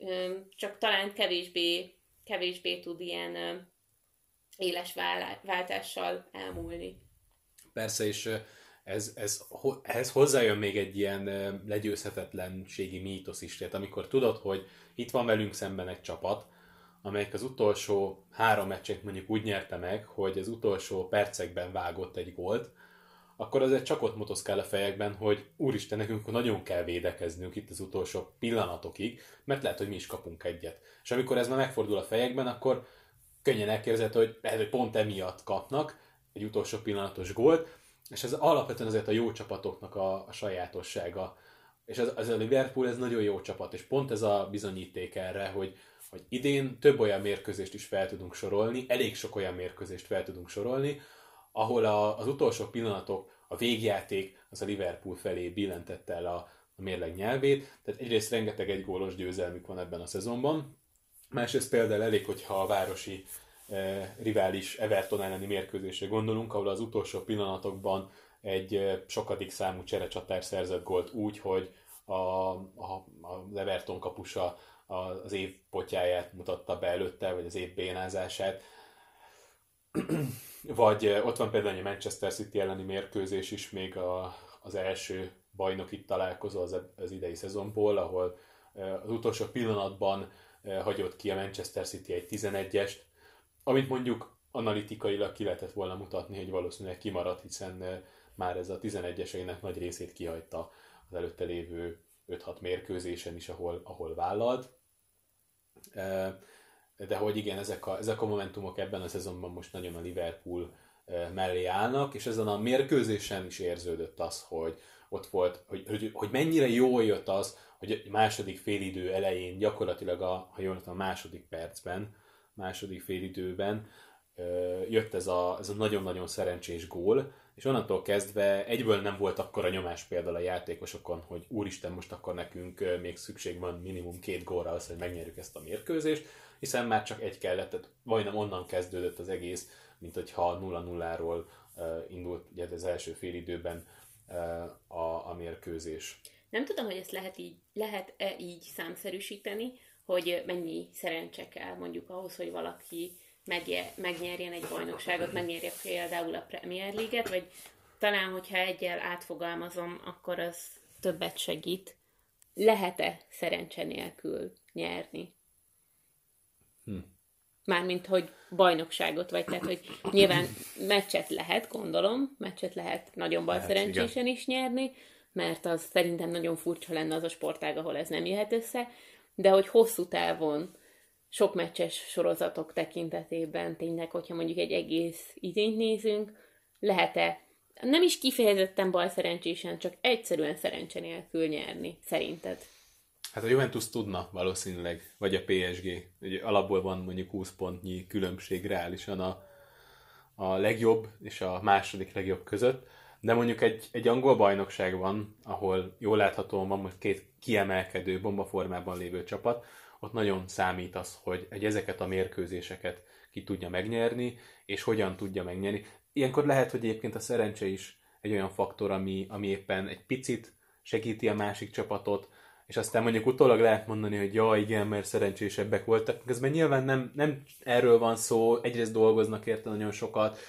csak talán kevésbé, kevésbé tud ilyen éles váltással elmúlni. Persze, és ez, ez, ehhez hozzájön még egy ilyen legyőzhetetlenségi mítosz is. Tehát amikor tudod, hogy itt van velünk szemben egy csapat, amelyik az utolsó három meccset mondjuk úgy nyerte meg, hogy az utolsó percekben vágott egy gólt, akkor azért csak ott motoszkál a fejekben, hogy úristen, nekünk nagyon kell védekeznünk itt az utolsó pillanatokig, mert lehet, hogy mi is kapunk egyet. És amikor ez már megfordul a fejekben, akkor könnyen elképzelhető, hogy lehet, hogy pont emiatt kapnak egy utolsó pillanatos gólt, és ez alapvetően azért a jó csapatoknak a, a sajátossága. És az, az a Liverpool ez nagyon jó csapat, és pont ez a bizonyíték erre, hogy, hogy idén több olyan mérkőzést is fel tudunk sorolni, elég sok olyan mérkőzést fel tudunk sorolni, ahol a, az utolsó pillanatok, a végjáték az a Liverpool felé billentette el a, a mérleg nyelvét, tehát egyrészt rengeteg egy gólos győzelmük van ebben a szezonban, másrészt például elég, hogyha a városi rivális Everton elleni mérkőzésre gondolunk, ahol az utolsó pillanatokban egy eh, sokadik számú cserecsatár szerzett gólt úgy, hogy a, a, az Everton kapusa az év potyáját mutatta be előtte, vagy az év bénázását. vagy eh, ott van például egy Manchester City elleni mérkőzés is még a, az első bajnoki találkozó az, az idei szezonból, ahol eh, az utolsó pillanatban eh, hagyott ki a Manchester City egy 11-est, amit mondjuk analitikailag ki lehetett volna mutatni, hogy valószínűleg kimaradt, hiszen már ez a 11-eseinek nagy részét kihagyta az előtte lévő 5-6 mérkőzésen is, ahol, ahol vállalt. De hogy igen, ezek a, ezek a momentumok ebben a szezonban most nagyon a Liverpool mellé állnak, és ezen a mérkőzésen is érződött az, hogy ott volt, hogy, hogy, hogy mennyire jól jött az, hogy a második félidő elején, gyakorlatilag a, ha jól a második percben, második félidőben jött ez a, ez a nagyon-nagyon szerencsés gól, és onnantól kezdve egyből nem volt akkor a nyomás például a játékosokon, hogy úristen, most akkor nekünk még szükség van minimum két gólra az, hogy megnyerjük ezt a mérkőzést, hiszen már csak egy kellett, tehát majdnem onnan kezdődött az egész, mint hogyha 0-0-ról indult ugye az első fél időben a, a mérkőzés. Nem tudom, hogy ezt lehet így, lehet-e így számszerűsíteni, hogy mennyi szerencse kell mondjuk ahhoz, hogy valaki megnyerjen egy bajnokságot, megnyerje például a Premier League-et, vagy talán, hogyha egyel átfogalmazom, akkor az többet segít. Lehet-e szerencse nélkül nyerni? Hm. Mármint, hogy bajnokságot, vagy tehát, hogy nyilván meccset lehet, gondolom, meccset lehet nagyon bal szerencsésen is nyerni, mert az szerintem nagyon furcsa lenne az a sportág, ahol ez nem jöhet össze, de hogy hosszú távon sok meccses sorozatok tekintetében tényleg, hogyha mondjuk egy egész idényt nézünk, lehet-e nem is kifejezetten bal szerencsésen, csak egyszerűen szerencse nélkül nyerni, szerinted? Hát a Juventus tudna valószínűleg, vagy a PSG. Ugye alapból van mondjuk 20 pontnyi különbség reálisan a, a legjobb és a második legjobb között, de mondjuk egy, egy angol bajnokság van, ahol jól láthatóan van most két kiemelkedő bombaformában lévő csapat, ott nagyon számít az, hogy egy ezeket a mérkőzéseket ki tudja megnyerni, és hogyan tudja megnyerni. Ilyenkor lehet, hogy egyébként a szerencse is egy olyan faktor, ami, ami éppen egy picit segíti a másik csapatot, és aztán mondjuk utólag lehet mondani, hogy ja, igen, mert szerencsésebbek voltak. Közben nyilván nem, nem erről van szó, egyrészt dolgoznak érte nagyon sokat,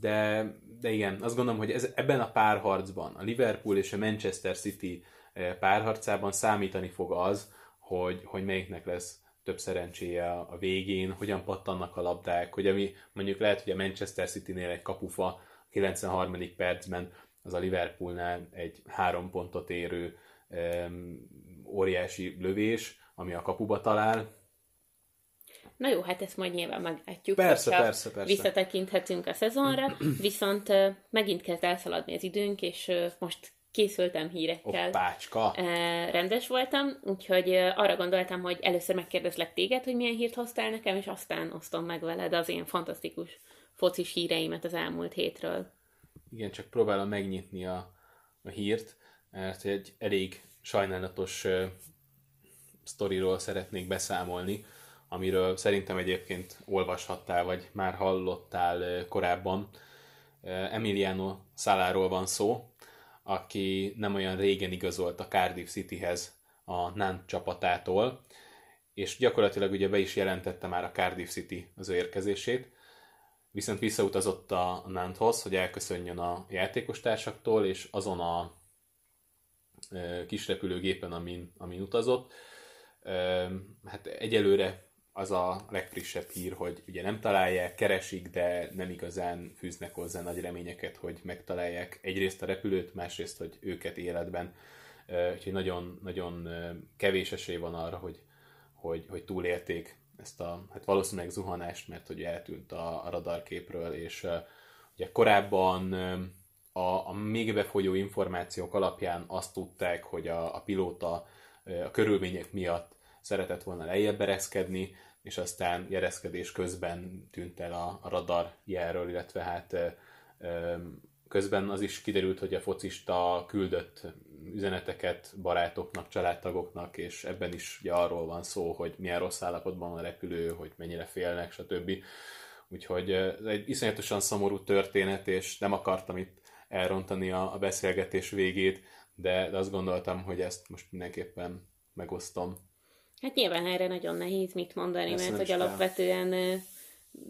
de, de igen, azt gondolom, hogy ez, ebben a párharcban, a Liverpool és a Manchester City eh, párharcában számítani fog az, hogy, hogy melyiknek lesz több szerencséje a végén, hogyan pattannak a labdák, hogy ami mondjuk lehet, hogy a Manchester City-nél egy kapufa 93. percben, az a Liverpoolnál egy három pontot érő um, óriási lövés, ami a kapuba talál. Na jó, hát ezt majd nyilván meglátjuk. Persze, persze, persze. Visszatekinthetünk a szezonra, viszont megint kezd elszaladni az időnk, és most készültem hírekkel. Oppácska. Rendes voltam, úgyhogy arra gondoltam, hogy először megkérdezlek téged, hogy milyen hírt hoztál nekem, és aztán osztom meg veled az én fantasztikus focis híreimet az elmúlt hétről. Igen, csak próbálom megnyitni a, a hírt, mert egy elég sajnálatos uh, sztoriról szeretnék beszámolni, amiről szerintem egyébként olvashattál, vagy már hallottál korábban. Emiliano Szaláról van szó, aki nem olyan régen igazolt a Cardiff Cityhez a Nant csapatától, és gyakorlatilag ugye be is jelentette már a Cardiff City az ő érkezését, viszont visszautazott a Nanthoz, hogy elköszönjön a játékostársaktól, és azon a kis repülőgépen, amin, amin utazott, hát egyelőre az a legfrissebb hír, hogy ugye nem találják, keresik, de nem igazán fűznek hozzá nagy reményeket, hogy megtalálják egyrészt a repülőt, másrészt, hogy őket életben. Úgyhogy nagyon, nagyon kevés esély van arra, hogy, hogy, hogy túlélték ezt a hát valószínűleg zuhanást, mert hogy eltűnt a, a radarképről, és ugye korábban a, a még befolyó információk alapján azt tudták, hogy a, a pilóta a körülmények miatt szeretett volna lejjebb ereszkedni, és aztán jereszkedés közben tűnt el a, radar jelről, illetve hát közben az is kiderült, hogy a focista küldött üzeneteket barátoknak, családtagoknak, és ebben is ugye arról van szó, hogy milyen rossz állapotban van a repülő, hogy mennyire félnek, stb. Úgyhogy ez egy iszonyatosan szomorú történet, és nem akartam itt elrontani a, a beszélgetés végét, de azt gondoltam, hogy ezt most mindenképpen megosztom. Hát nyilván erre nagyon nehéz mit mondani, ezt mert hogy alapvetően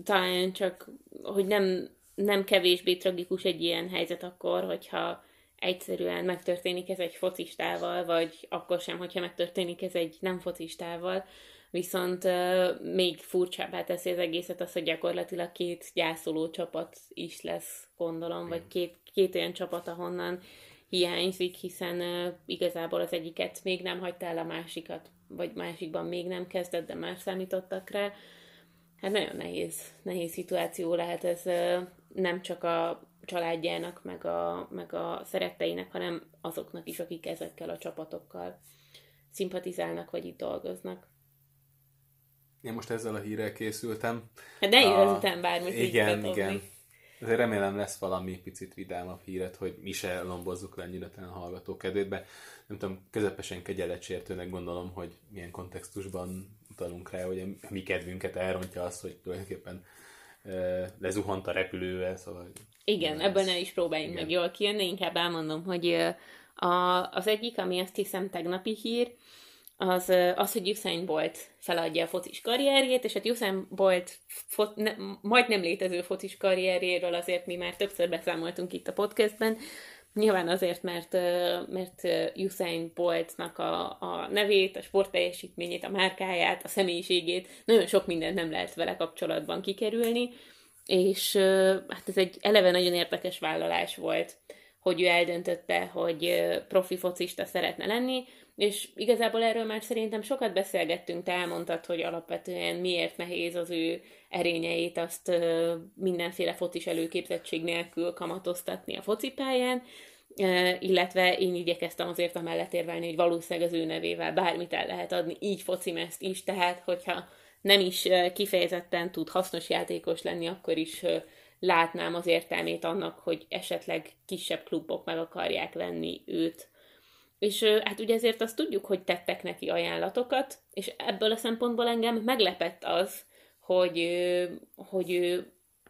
talán csak, hogy nem, nem kevésbé tragikus egy ilyen helyzet akkor, hogyha egyszerűen megtörténik ez egy focistával, vagy akkor sem, hogyha megtörténik ez egy nem focistával, viszont uh, még furcsábbá teszi az egészet az, hogy gyakorlatilag két gyászoló csapat is lesz, gondolom, vagy két, két olyan csapat, ahonnan hiányzik, hiszen uh, igazából az egyiket még nem hagyta el a másikat, vagy másikban még nem kezdett, de már számítottak rá. Hát nagyon nehéz, nehéz szituáció lehet ez nem csak a családjának, meg a, meg a szeretteinek, hanem azoknak is, akik ezekkel a csapatokkal szimpatizálnak, vagy itt dolgoznak. Én most ezzel a hírrel készültem. Hát ne írj után bármit Igen, igen. Ezért remélem lesz valami picit vidámabb híret, hogy mi se lombozzuk le annyira a hallgató kedvébe. Nem tudom, közepesen kegyeletsértőnek gondolom, hogy milyen kontextusban utalunk rá, hogy a mi kedvünket elrontja az, hogy tulajdonképpen lezuhant a repülővel, szóval... Igen, ebből ne is próbáljunk Igen. meg jól kijönni, inkább elmondom, hogy a, az egyik, ami azt hiszem tegnapi hír, az, az, hogy Usain Bolt feladja a focis karrierjét, és hát Usain Bolt fot, ne, majd nem létező focis karrierjéről azért mi már többször beszámoltunk itt a podcastben, Nyilván azért, mert, mert Usain Boltnak a, a nevét, a sportteljesítményét, a márkáját, a személyiségét, nagyon sok mindent nem lehet vele kapcsolatban kikerülni, és hát ez egy eleve nagyon érdekes vállalás volt, hogy ő eldöntötte, hogy profi focista szeretne lenni, és igazából erről már szerintem sokat beszélgettünk, te elmondtad, hogy alapvetően miért nehéz az ő erényeit azt mindenféle focis előképzettség nélkül kamatoztatni a focipályán, illetve én igyekeztem azért amellett érvelni, hogy valószínűleg az ő nevével bármit el lehet adni, így focimezt is, tehát hogyha nem is kifejezetten tud hasznos játékos lenni, akkor is látnám az értelmét annak, hogy esetleg kisebb klubok meg akarják venni őt és hát ugye ezért azt tudjuk, hogy tettek neki ajánlatokat, és ebből a szempontból engem meglepett az, hogy, hogy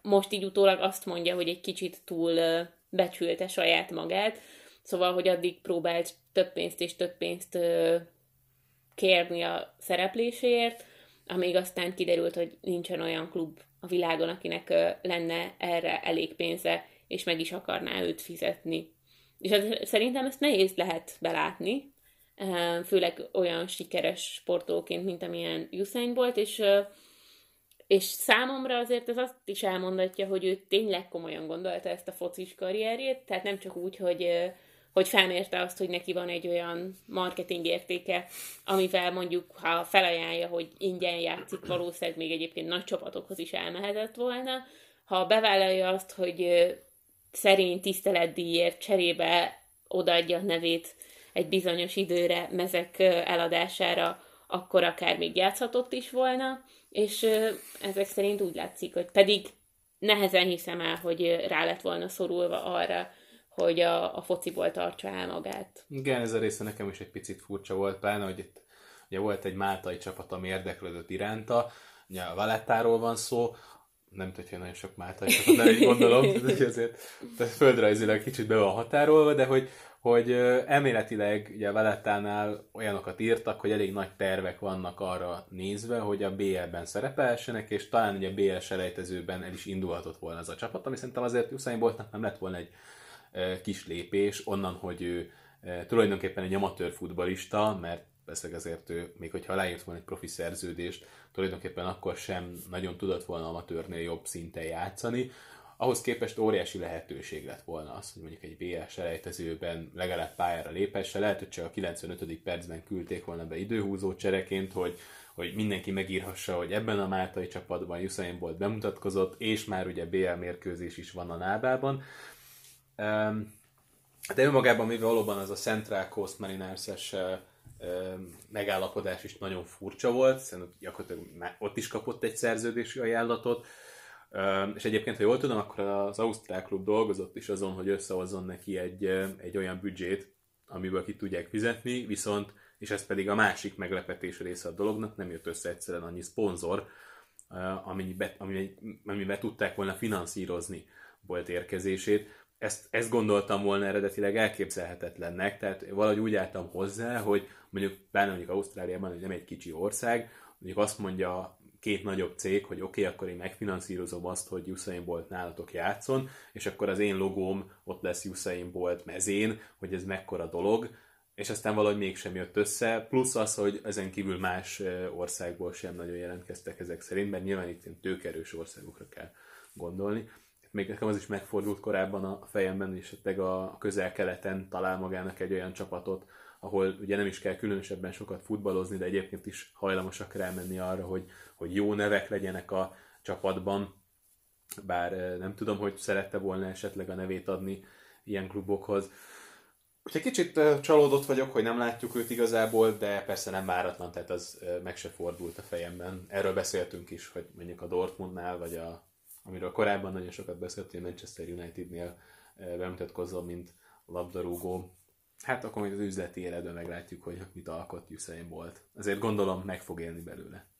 most így utólag azt mondja, hogy egy kicsit túl becsülte saját magát, szóval, hogy addig próbált több pénzt és több pénzt kérni a szerepléséért, amíg aztán kiderült, hogy nincsen olyan klub a világon, akinek lenne erre elég pénze, és meg is akarná őt fizetni. És ez, szerintem ezt nehéz lehet belátni, eh, főleg olyan sikeres sportolóként, mint amilyen Usain volt, és, eh, és számomra azért ez azt is elmondatja, hogy ő tényleg komolyan gondolta ezt a focis karrierjét, tehát nem csak úgy, hogy, eh, hogy felmérte azt, hogy neki van egy olyan marketing értéke, amivel mondjuk, ha felajánlja, hogy ingyen játszik, valószínűleg még egyébként nagy csapatokhoz is elmehetett volna, ha bevállalja azt, hogy szerény tiszteletdíjért cserébe odaadja a nevét egy bizonyos időre mezek eladására, akkor akár még játszhatott is volna, és ezek szerint úgy látszik, hogy pedig nehezen hiszem el, hogy rá lett volna szorulva arra, hogy a, a fociból tartsa el magát. Igen, ez a része nekem is egy picit furcsa volt, pláne, hogy itt ugye volt egy máltai csapat, ami érdeklődött iránta, ugye a Valettáról van szó, nem tudja, hogy nagyon sok Máltai nem így gondolom, hogy azért tehát földrajzilag kicsit be van határolva, de hogy, hogy elméletileg ugye Velettánál olyanokat írtak, hogy elég nagy tervek vannak arra nézve, hogy a BL-ben szerepelhessenek, és talán ugye a BL selejtezőben el is indulhatott volna az a csapat, ami szerintem azért Usain Boltnak nem lett volna egy kis lépés onnan, hogy ő tulajdonképpen egy amatőr futbalista, mert Ezért ő, még hogyha aláírt volna egy profi szerződést, tulajdonképpen akkor sem nagyon tudott volna amatőrnél jobb szinten játszani. ahhoz képest óriási lehetőség lett volna az, hogy mondjuk egy BL selejtezőben legalább pályára lépesse. Lehet, hogy csak a 95. percben küldték volna be időhúzó csereként, hogy, hogy mindenki megírhassa, hogy ebben a Máltai csapatban Usain Bolt bemutatkozott, és már ugye BL mérkőzés is van a nábában. De önmagában, mivel valóban az a Central Coast Mariners-es megállapodás is nagyon furcsa volt, hiszen gyakorlatilag ott is kapott egy szerződési ajánlatot, és egyébként, ha jól tudom, akkor az Ausztrál klub dolgozott is azon, hogy összehozzon neki egy, egy olyan büdzsét, amiből ki tudják fizetni, viszont, és ez pedig a másik meglepetés része a dolognak, nem jött össze egyszerűen annyi szponzor, amiben, amiben tudták volna finanszírozni volt érkezését. Ezt, ezt gondoltam volna eredetileg elképzelhetetlennek, tehát valahogy úgy álltam hozzá, hogy mondjuk, bár mondjuk Ausztráliában, hogy nem egy kicsi ország, mondjuk azt mondja két nagyobb cég, hogy oké, okay, akkor én megfinanszírozom azt, hogy Usain Bolt nálatok játszon, és akkor az én logóm ott lesz Usain Bolt mezén, hogy ez mekkora dolog, és aztán valahogy mégsem jött össze, plusz az, hogy ezen kívül más országból sem nagyon jelentkeztek ezek szerint, mert nyilván itt tőkerős országokra kell gondolni. Még nekem az is megfordult korábban a fejemben, és esetleg a közel-keleten talál magának egy olyan csapatot, ahol ugye nem is kell különösebben sokat futballozni, de egyébként is hajlamosak rámenni arra, hogy, hogy jó nevek legyenek a csapatban, bár nem tudom, hogy szerette volna esetleg a nevét adni ilyen klubokhoz. Úgyhogy kicsit csalódott vagyok, hogy nem látjuk őt igazából, de persze nem váratlan, tehát az meg se fordult a fejemben. Erről beszéltünk is, hogy mondjuk a Dortmundnál, vagy a, amiről korábban nagyon sokat beszéltünk, a Manchester Unitednél bemutatkozom, mint labdarúgó. Hát akkor majd az üzleti életben meglátjuk, hogy mit alkot Usain Bolt. Azért gondolom meg fog élni belőle.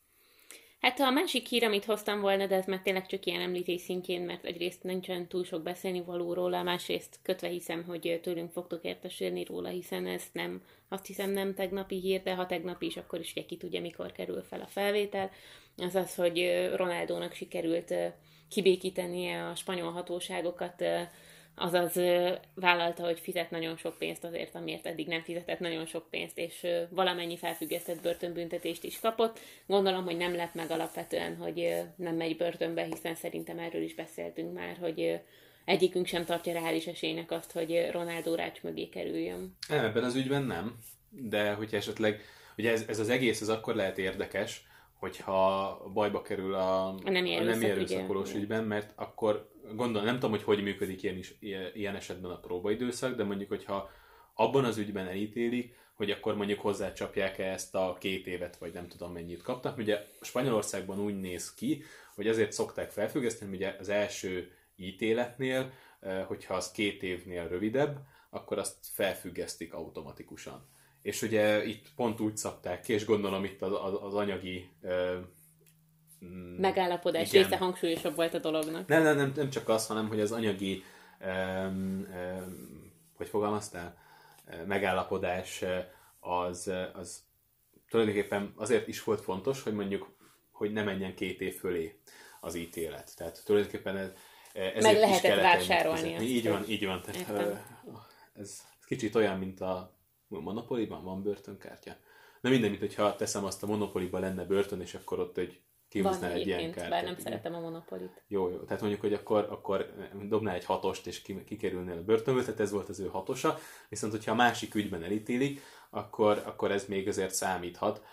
Hát a másik hír, amit hoztam volna, de ez már tényleg csak ilyen említés szintjén, mert egyrészt nincsen túl sok beszélni való róla, másrészt kötve hiszem, hogy tőlünk fogtok értesülni róla, hiszen ez nem, azt hiszem nem tegnapi hír, de ha tegnapi is, akkor is ugye ki tudja, mikor kerül fel a felvétel. Az az, hogy Ronaldónak sikerült kibékítenie a spanyol hatóságokat azaz vállalta, hogy fizet nagyon sok pénzt azért, amiért eddig nem fizetett nagyon sok pénzt, és valamennyi felfüggesztett börtönbüntetést is kapott. Gondolom, hogy nem lett meg alapvetően, hogy nem megy börtönbe, hiszen szerintem erről is beszéltünk már, hogy egyikünk sem tartja reális esélynek azt, hogy Ronaldo rács mögé kerüljön. Nem, ebben az ügyben nem, de hogyha esetleg, ugye ez, ez az egész az akkor lehet érdekes, hogyha bajba kerül a, a nem, a nem erőszakolós ügyben, mert akkor gondolom, nem tudom, hogy hogy működik ilyen, is, ilyen esetben a próbaidőszak, de mondjuk, hogyha abban az ügyben elítélik, hogy akkor mondjuk hozzácsapják-e ezt a két évet, vagy nem tudom mennyit kaptak. Ugye Spanyolországban úgy néz ki, hogy azért szokták felfüggeszteni, ugye az első ítéletnél, eh, hogyha az két évnél rövidebb, akkor azt felfüggesztik automatikusan. És ugye itt pont úgy szabták ki, és gondolom itt az, az, az anyagi eh, Mm, megállapodás igen. része hangsúlyosabb volt a dolognak. Nem, nem, nem, nem csak az, hanem hogy az anyagi, um, um, hogy fogalmaztál, megállapodás az, az tulajdonképpen azért is volt fontos, hogy mondjuk, hogy ne menjen két év fölé az ítélet. Tehát tulajdonképpen ez, ezért Meg lehetett vásárolni. Így van, így van. Tehát, ez, ez kicsit olyan, mint a Monopoly-ban van börtönkártya. Na minden, mint hogyha teszem azt a Monopoly-ban lenne börtön, és akkor ott egy kihúznál egy ilyen kártyát. bár nem szeretem a monopolit. Jó, jó. Tehát mondjuk, hogy akkor, akkor dobnál egy hatost, és kikerülnél a börtönből, tehát ez volt az ő hatosa. Viszont, hogyha a másik ügyben elítélik, akkor, akkor ez még azért számíthat.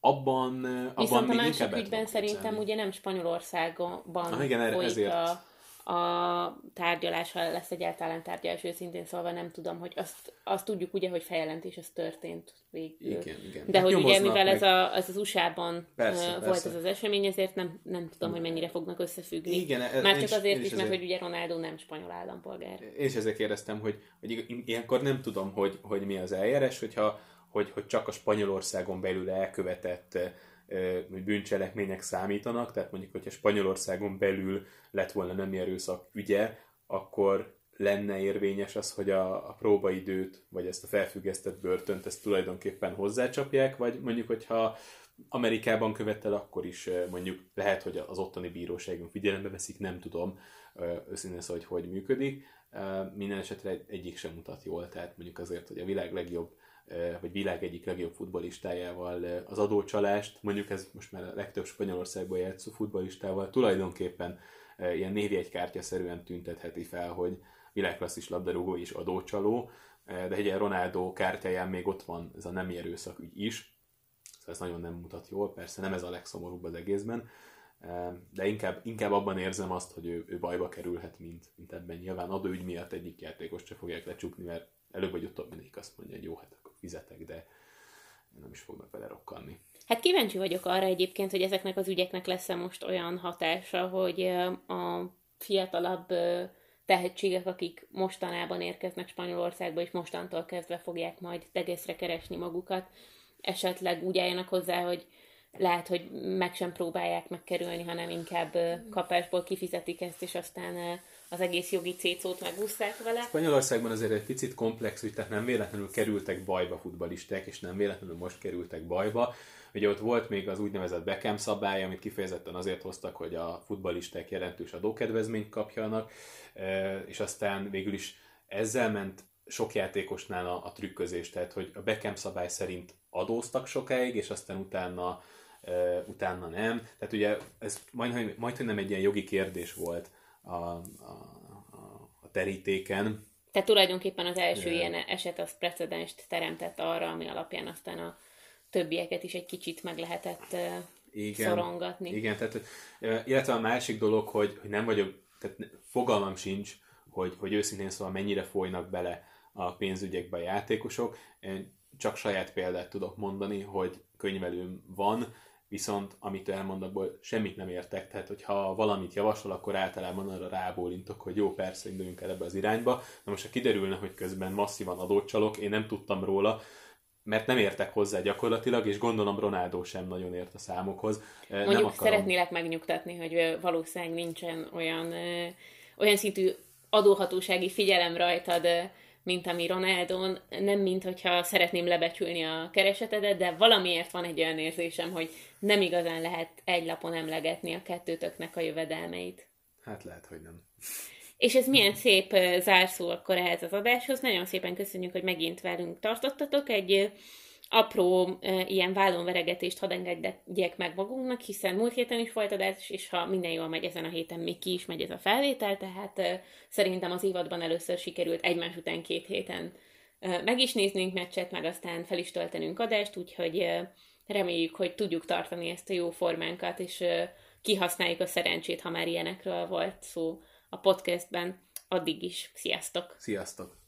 Abban, abban Viszont még a másik ügyben szerintem ugye nem Spanyolországban ah, igen, folyik ezért. a a tárgyalás, ha lesz egyáltalán tárgyalás, őszintén szólva nem tudom, hogy azt, azt tudjuk ugye, hogy feljelentés az történt végül. Igen, igen. De hát hogy ugye, mivel meg... ez, a, az az USA-ban persze, volt persze. ez az esemény, ezért nem, nem tudom, hogy mennyire fognak összefüggni. Igen, ez, Már csak azért is, mert hogy ugye Ronaldo nem spanyol állampolgár. És ezért kérdeztem, hogy, hogy ilyenkor nem tudom, hogy, hogy mi az eljárás, hogyha hogy, hogy csak a Spanyolországon belül elkövetett hogy bűncselekmények számítanak, tehát mondjuk, hogyha Spanyolországon belül lett volna nem erőszak ügye, akkor lenne érvényes az, hogy a, a próbaidőt, vagy ezt a felfüggesztett börtönt, ezt tulajdonképpen hozzácsapják, vagy mondjuk, hogyha Amerikában követel, akkor is mondjuk lehet, hogy az ottani bíróságunk figyelembe veszik, nem tudom őszintén szóval, hogy hogy működik. Minden esetre egyik sem mutat jól, tehát mondjuk azért, hogy a világ legjobb vagy világ egyik legjobb futbolistájával az adócsalást, mondjuk ez most már a legtöbb Spanyolországban játszó futbolistával tulajdonképpen ilyen névjegykártya-szerűen tüntetheti fel, hogy világklasszis labdarúgó és adócsaló, de egy Ronaldo kártyáján még ott van ez a nem erőszak ügy is, szóval ez nagyon nem mutat jól, persze nem ez a legszomorúbb az egészben, de inkább, inkább abban érzem azt, hogy ő, ő bajba kerülhet, mint, mint ebben. Nyilván adóügy miatt egyik játékos se fogják lecsukni, mert előbb vagy utóbb mindig azt mondja, hogy jó, hát fizetek, de nem is fognak vele rokkanni. Hát kíváncsi vagyok arra egyébként, hogy ezeknek az ügyeknek lesz-e most olyan hatása, hogy a fiatalabb tehetségek, akik mostanában érkeznek Spanyolországba, és mostantól kezdve fogják majd tegészre keresni magukat, esetleg úgy álljanak hozzá, hogy lehet, hogy meg sem próbálják megkerülni, hanem inkább kapásból kifizetik ezt, és aztán az egész jogi cécót megúszták vele. Spanyolországban azért egy picit komplex, hogy tehát nem véletlenül kerültek bajba futbalisták, és nem véletlenül most kerültek bajba. Ugye ott volt még az úgynevezett Beckham szabály, amit kifejezetten azért hoztak, hogy a futbalisták jelentős adókedvezményt kapjanak, és aztán végül is ezzel ment sok játékosnál a, a trükközés, tehát hogy a Beckham szabály szerint adóztak sokáig, és aztán utána utána nem. Tehát ugye ez majd, majd hogy nem egy ilyen jogi kérdés volt a, a, a terítéken. Tehát tulajdonképpen az első ilyen eset az precedenst teremtett arra, ami alapján aztán a többieket is egy kicsit meg lehetett igen, szorongatni. Igen, tehát illetve a másik dolog, hogy, hogy nem vagyok, tehát fogalmam sincs, hogy, hogy őszintén szóval mennyire folynak bele a pénzügyekbe a játékosok. Én csak saját példát tudok mondani, hogy könyvelőm van, viszont amit elmond, abból semmit nem értek, tehát hogyha valamit javasol, akkor általában arra rábólintok, hogy jó, persze, induljunk el ebbe az irányba. Na most, ha kiderülne, hogy közben masszívan adócsalok, én nem tudtam róla, mert nem értek hozzá gyakorlatilag, és gondolom Ronaldo sem nagyon ért a számokhoz. Mondjuk nem akarom... szeretnélek megnyugtatni, hogy valószínűleg nincsen olyan, olyan szintű adóhatósági figyelem rajtad, mint ami Ronaldon, nem mint hogyha szeretném lebecsülni a keresetedet, de valamiért van egy olyan érzésem, hogy nem igazán lehet egy lapon emlegetni a kettőtöknek a jövedelmeit. Hát lehet, hogy nem. És ez milyen szép zárszó akkor ehhez az adáshoz. Nagyon szépen köszönjük, hogy megint velünk tartottatok. Egy apró ilyen vállonveregetést hadd engedjek meg magunknak, hiszen múlt héten is volt adás, és ha minden jól megy ezen a héten, még ki is megy ez a felvétel, tehát szerintem az évadban először sikerült egymás után két héten meg is néznünk meccset, meg aztán fel is töltenünk adást, úgyhogy reméljük, hogy tudjuk tartani ezt a jó formánkat, és kihasználjuk a szerencsét, ha már ilyenekről volt szó a podcastben. Addig is. Sziasztok! Sziasztok!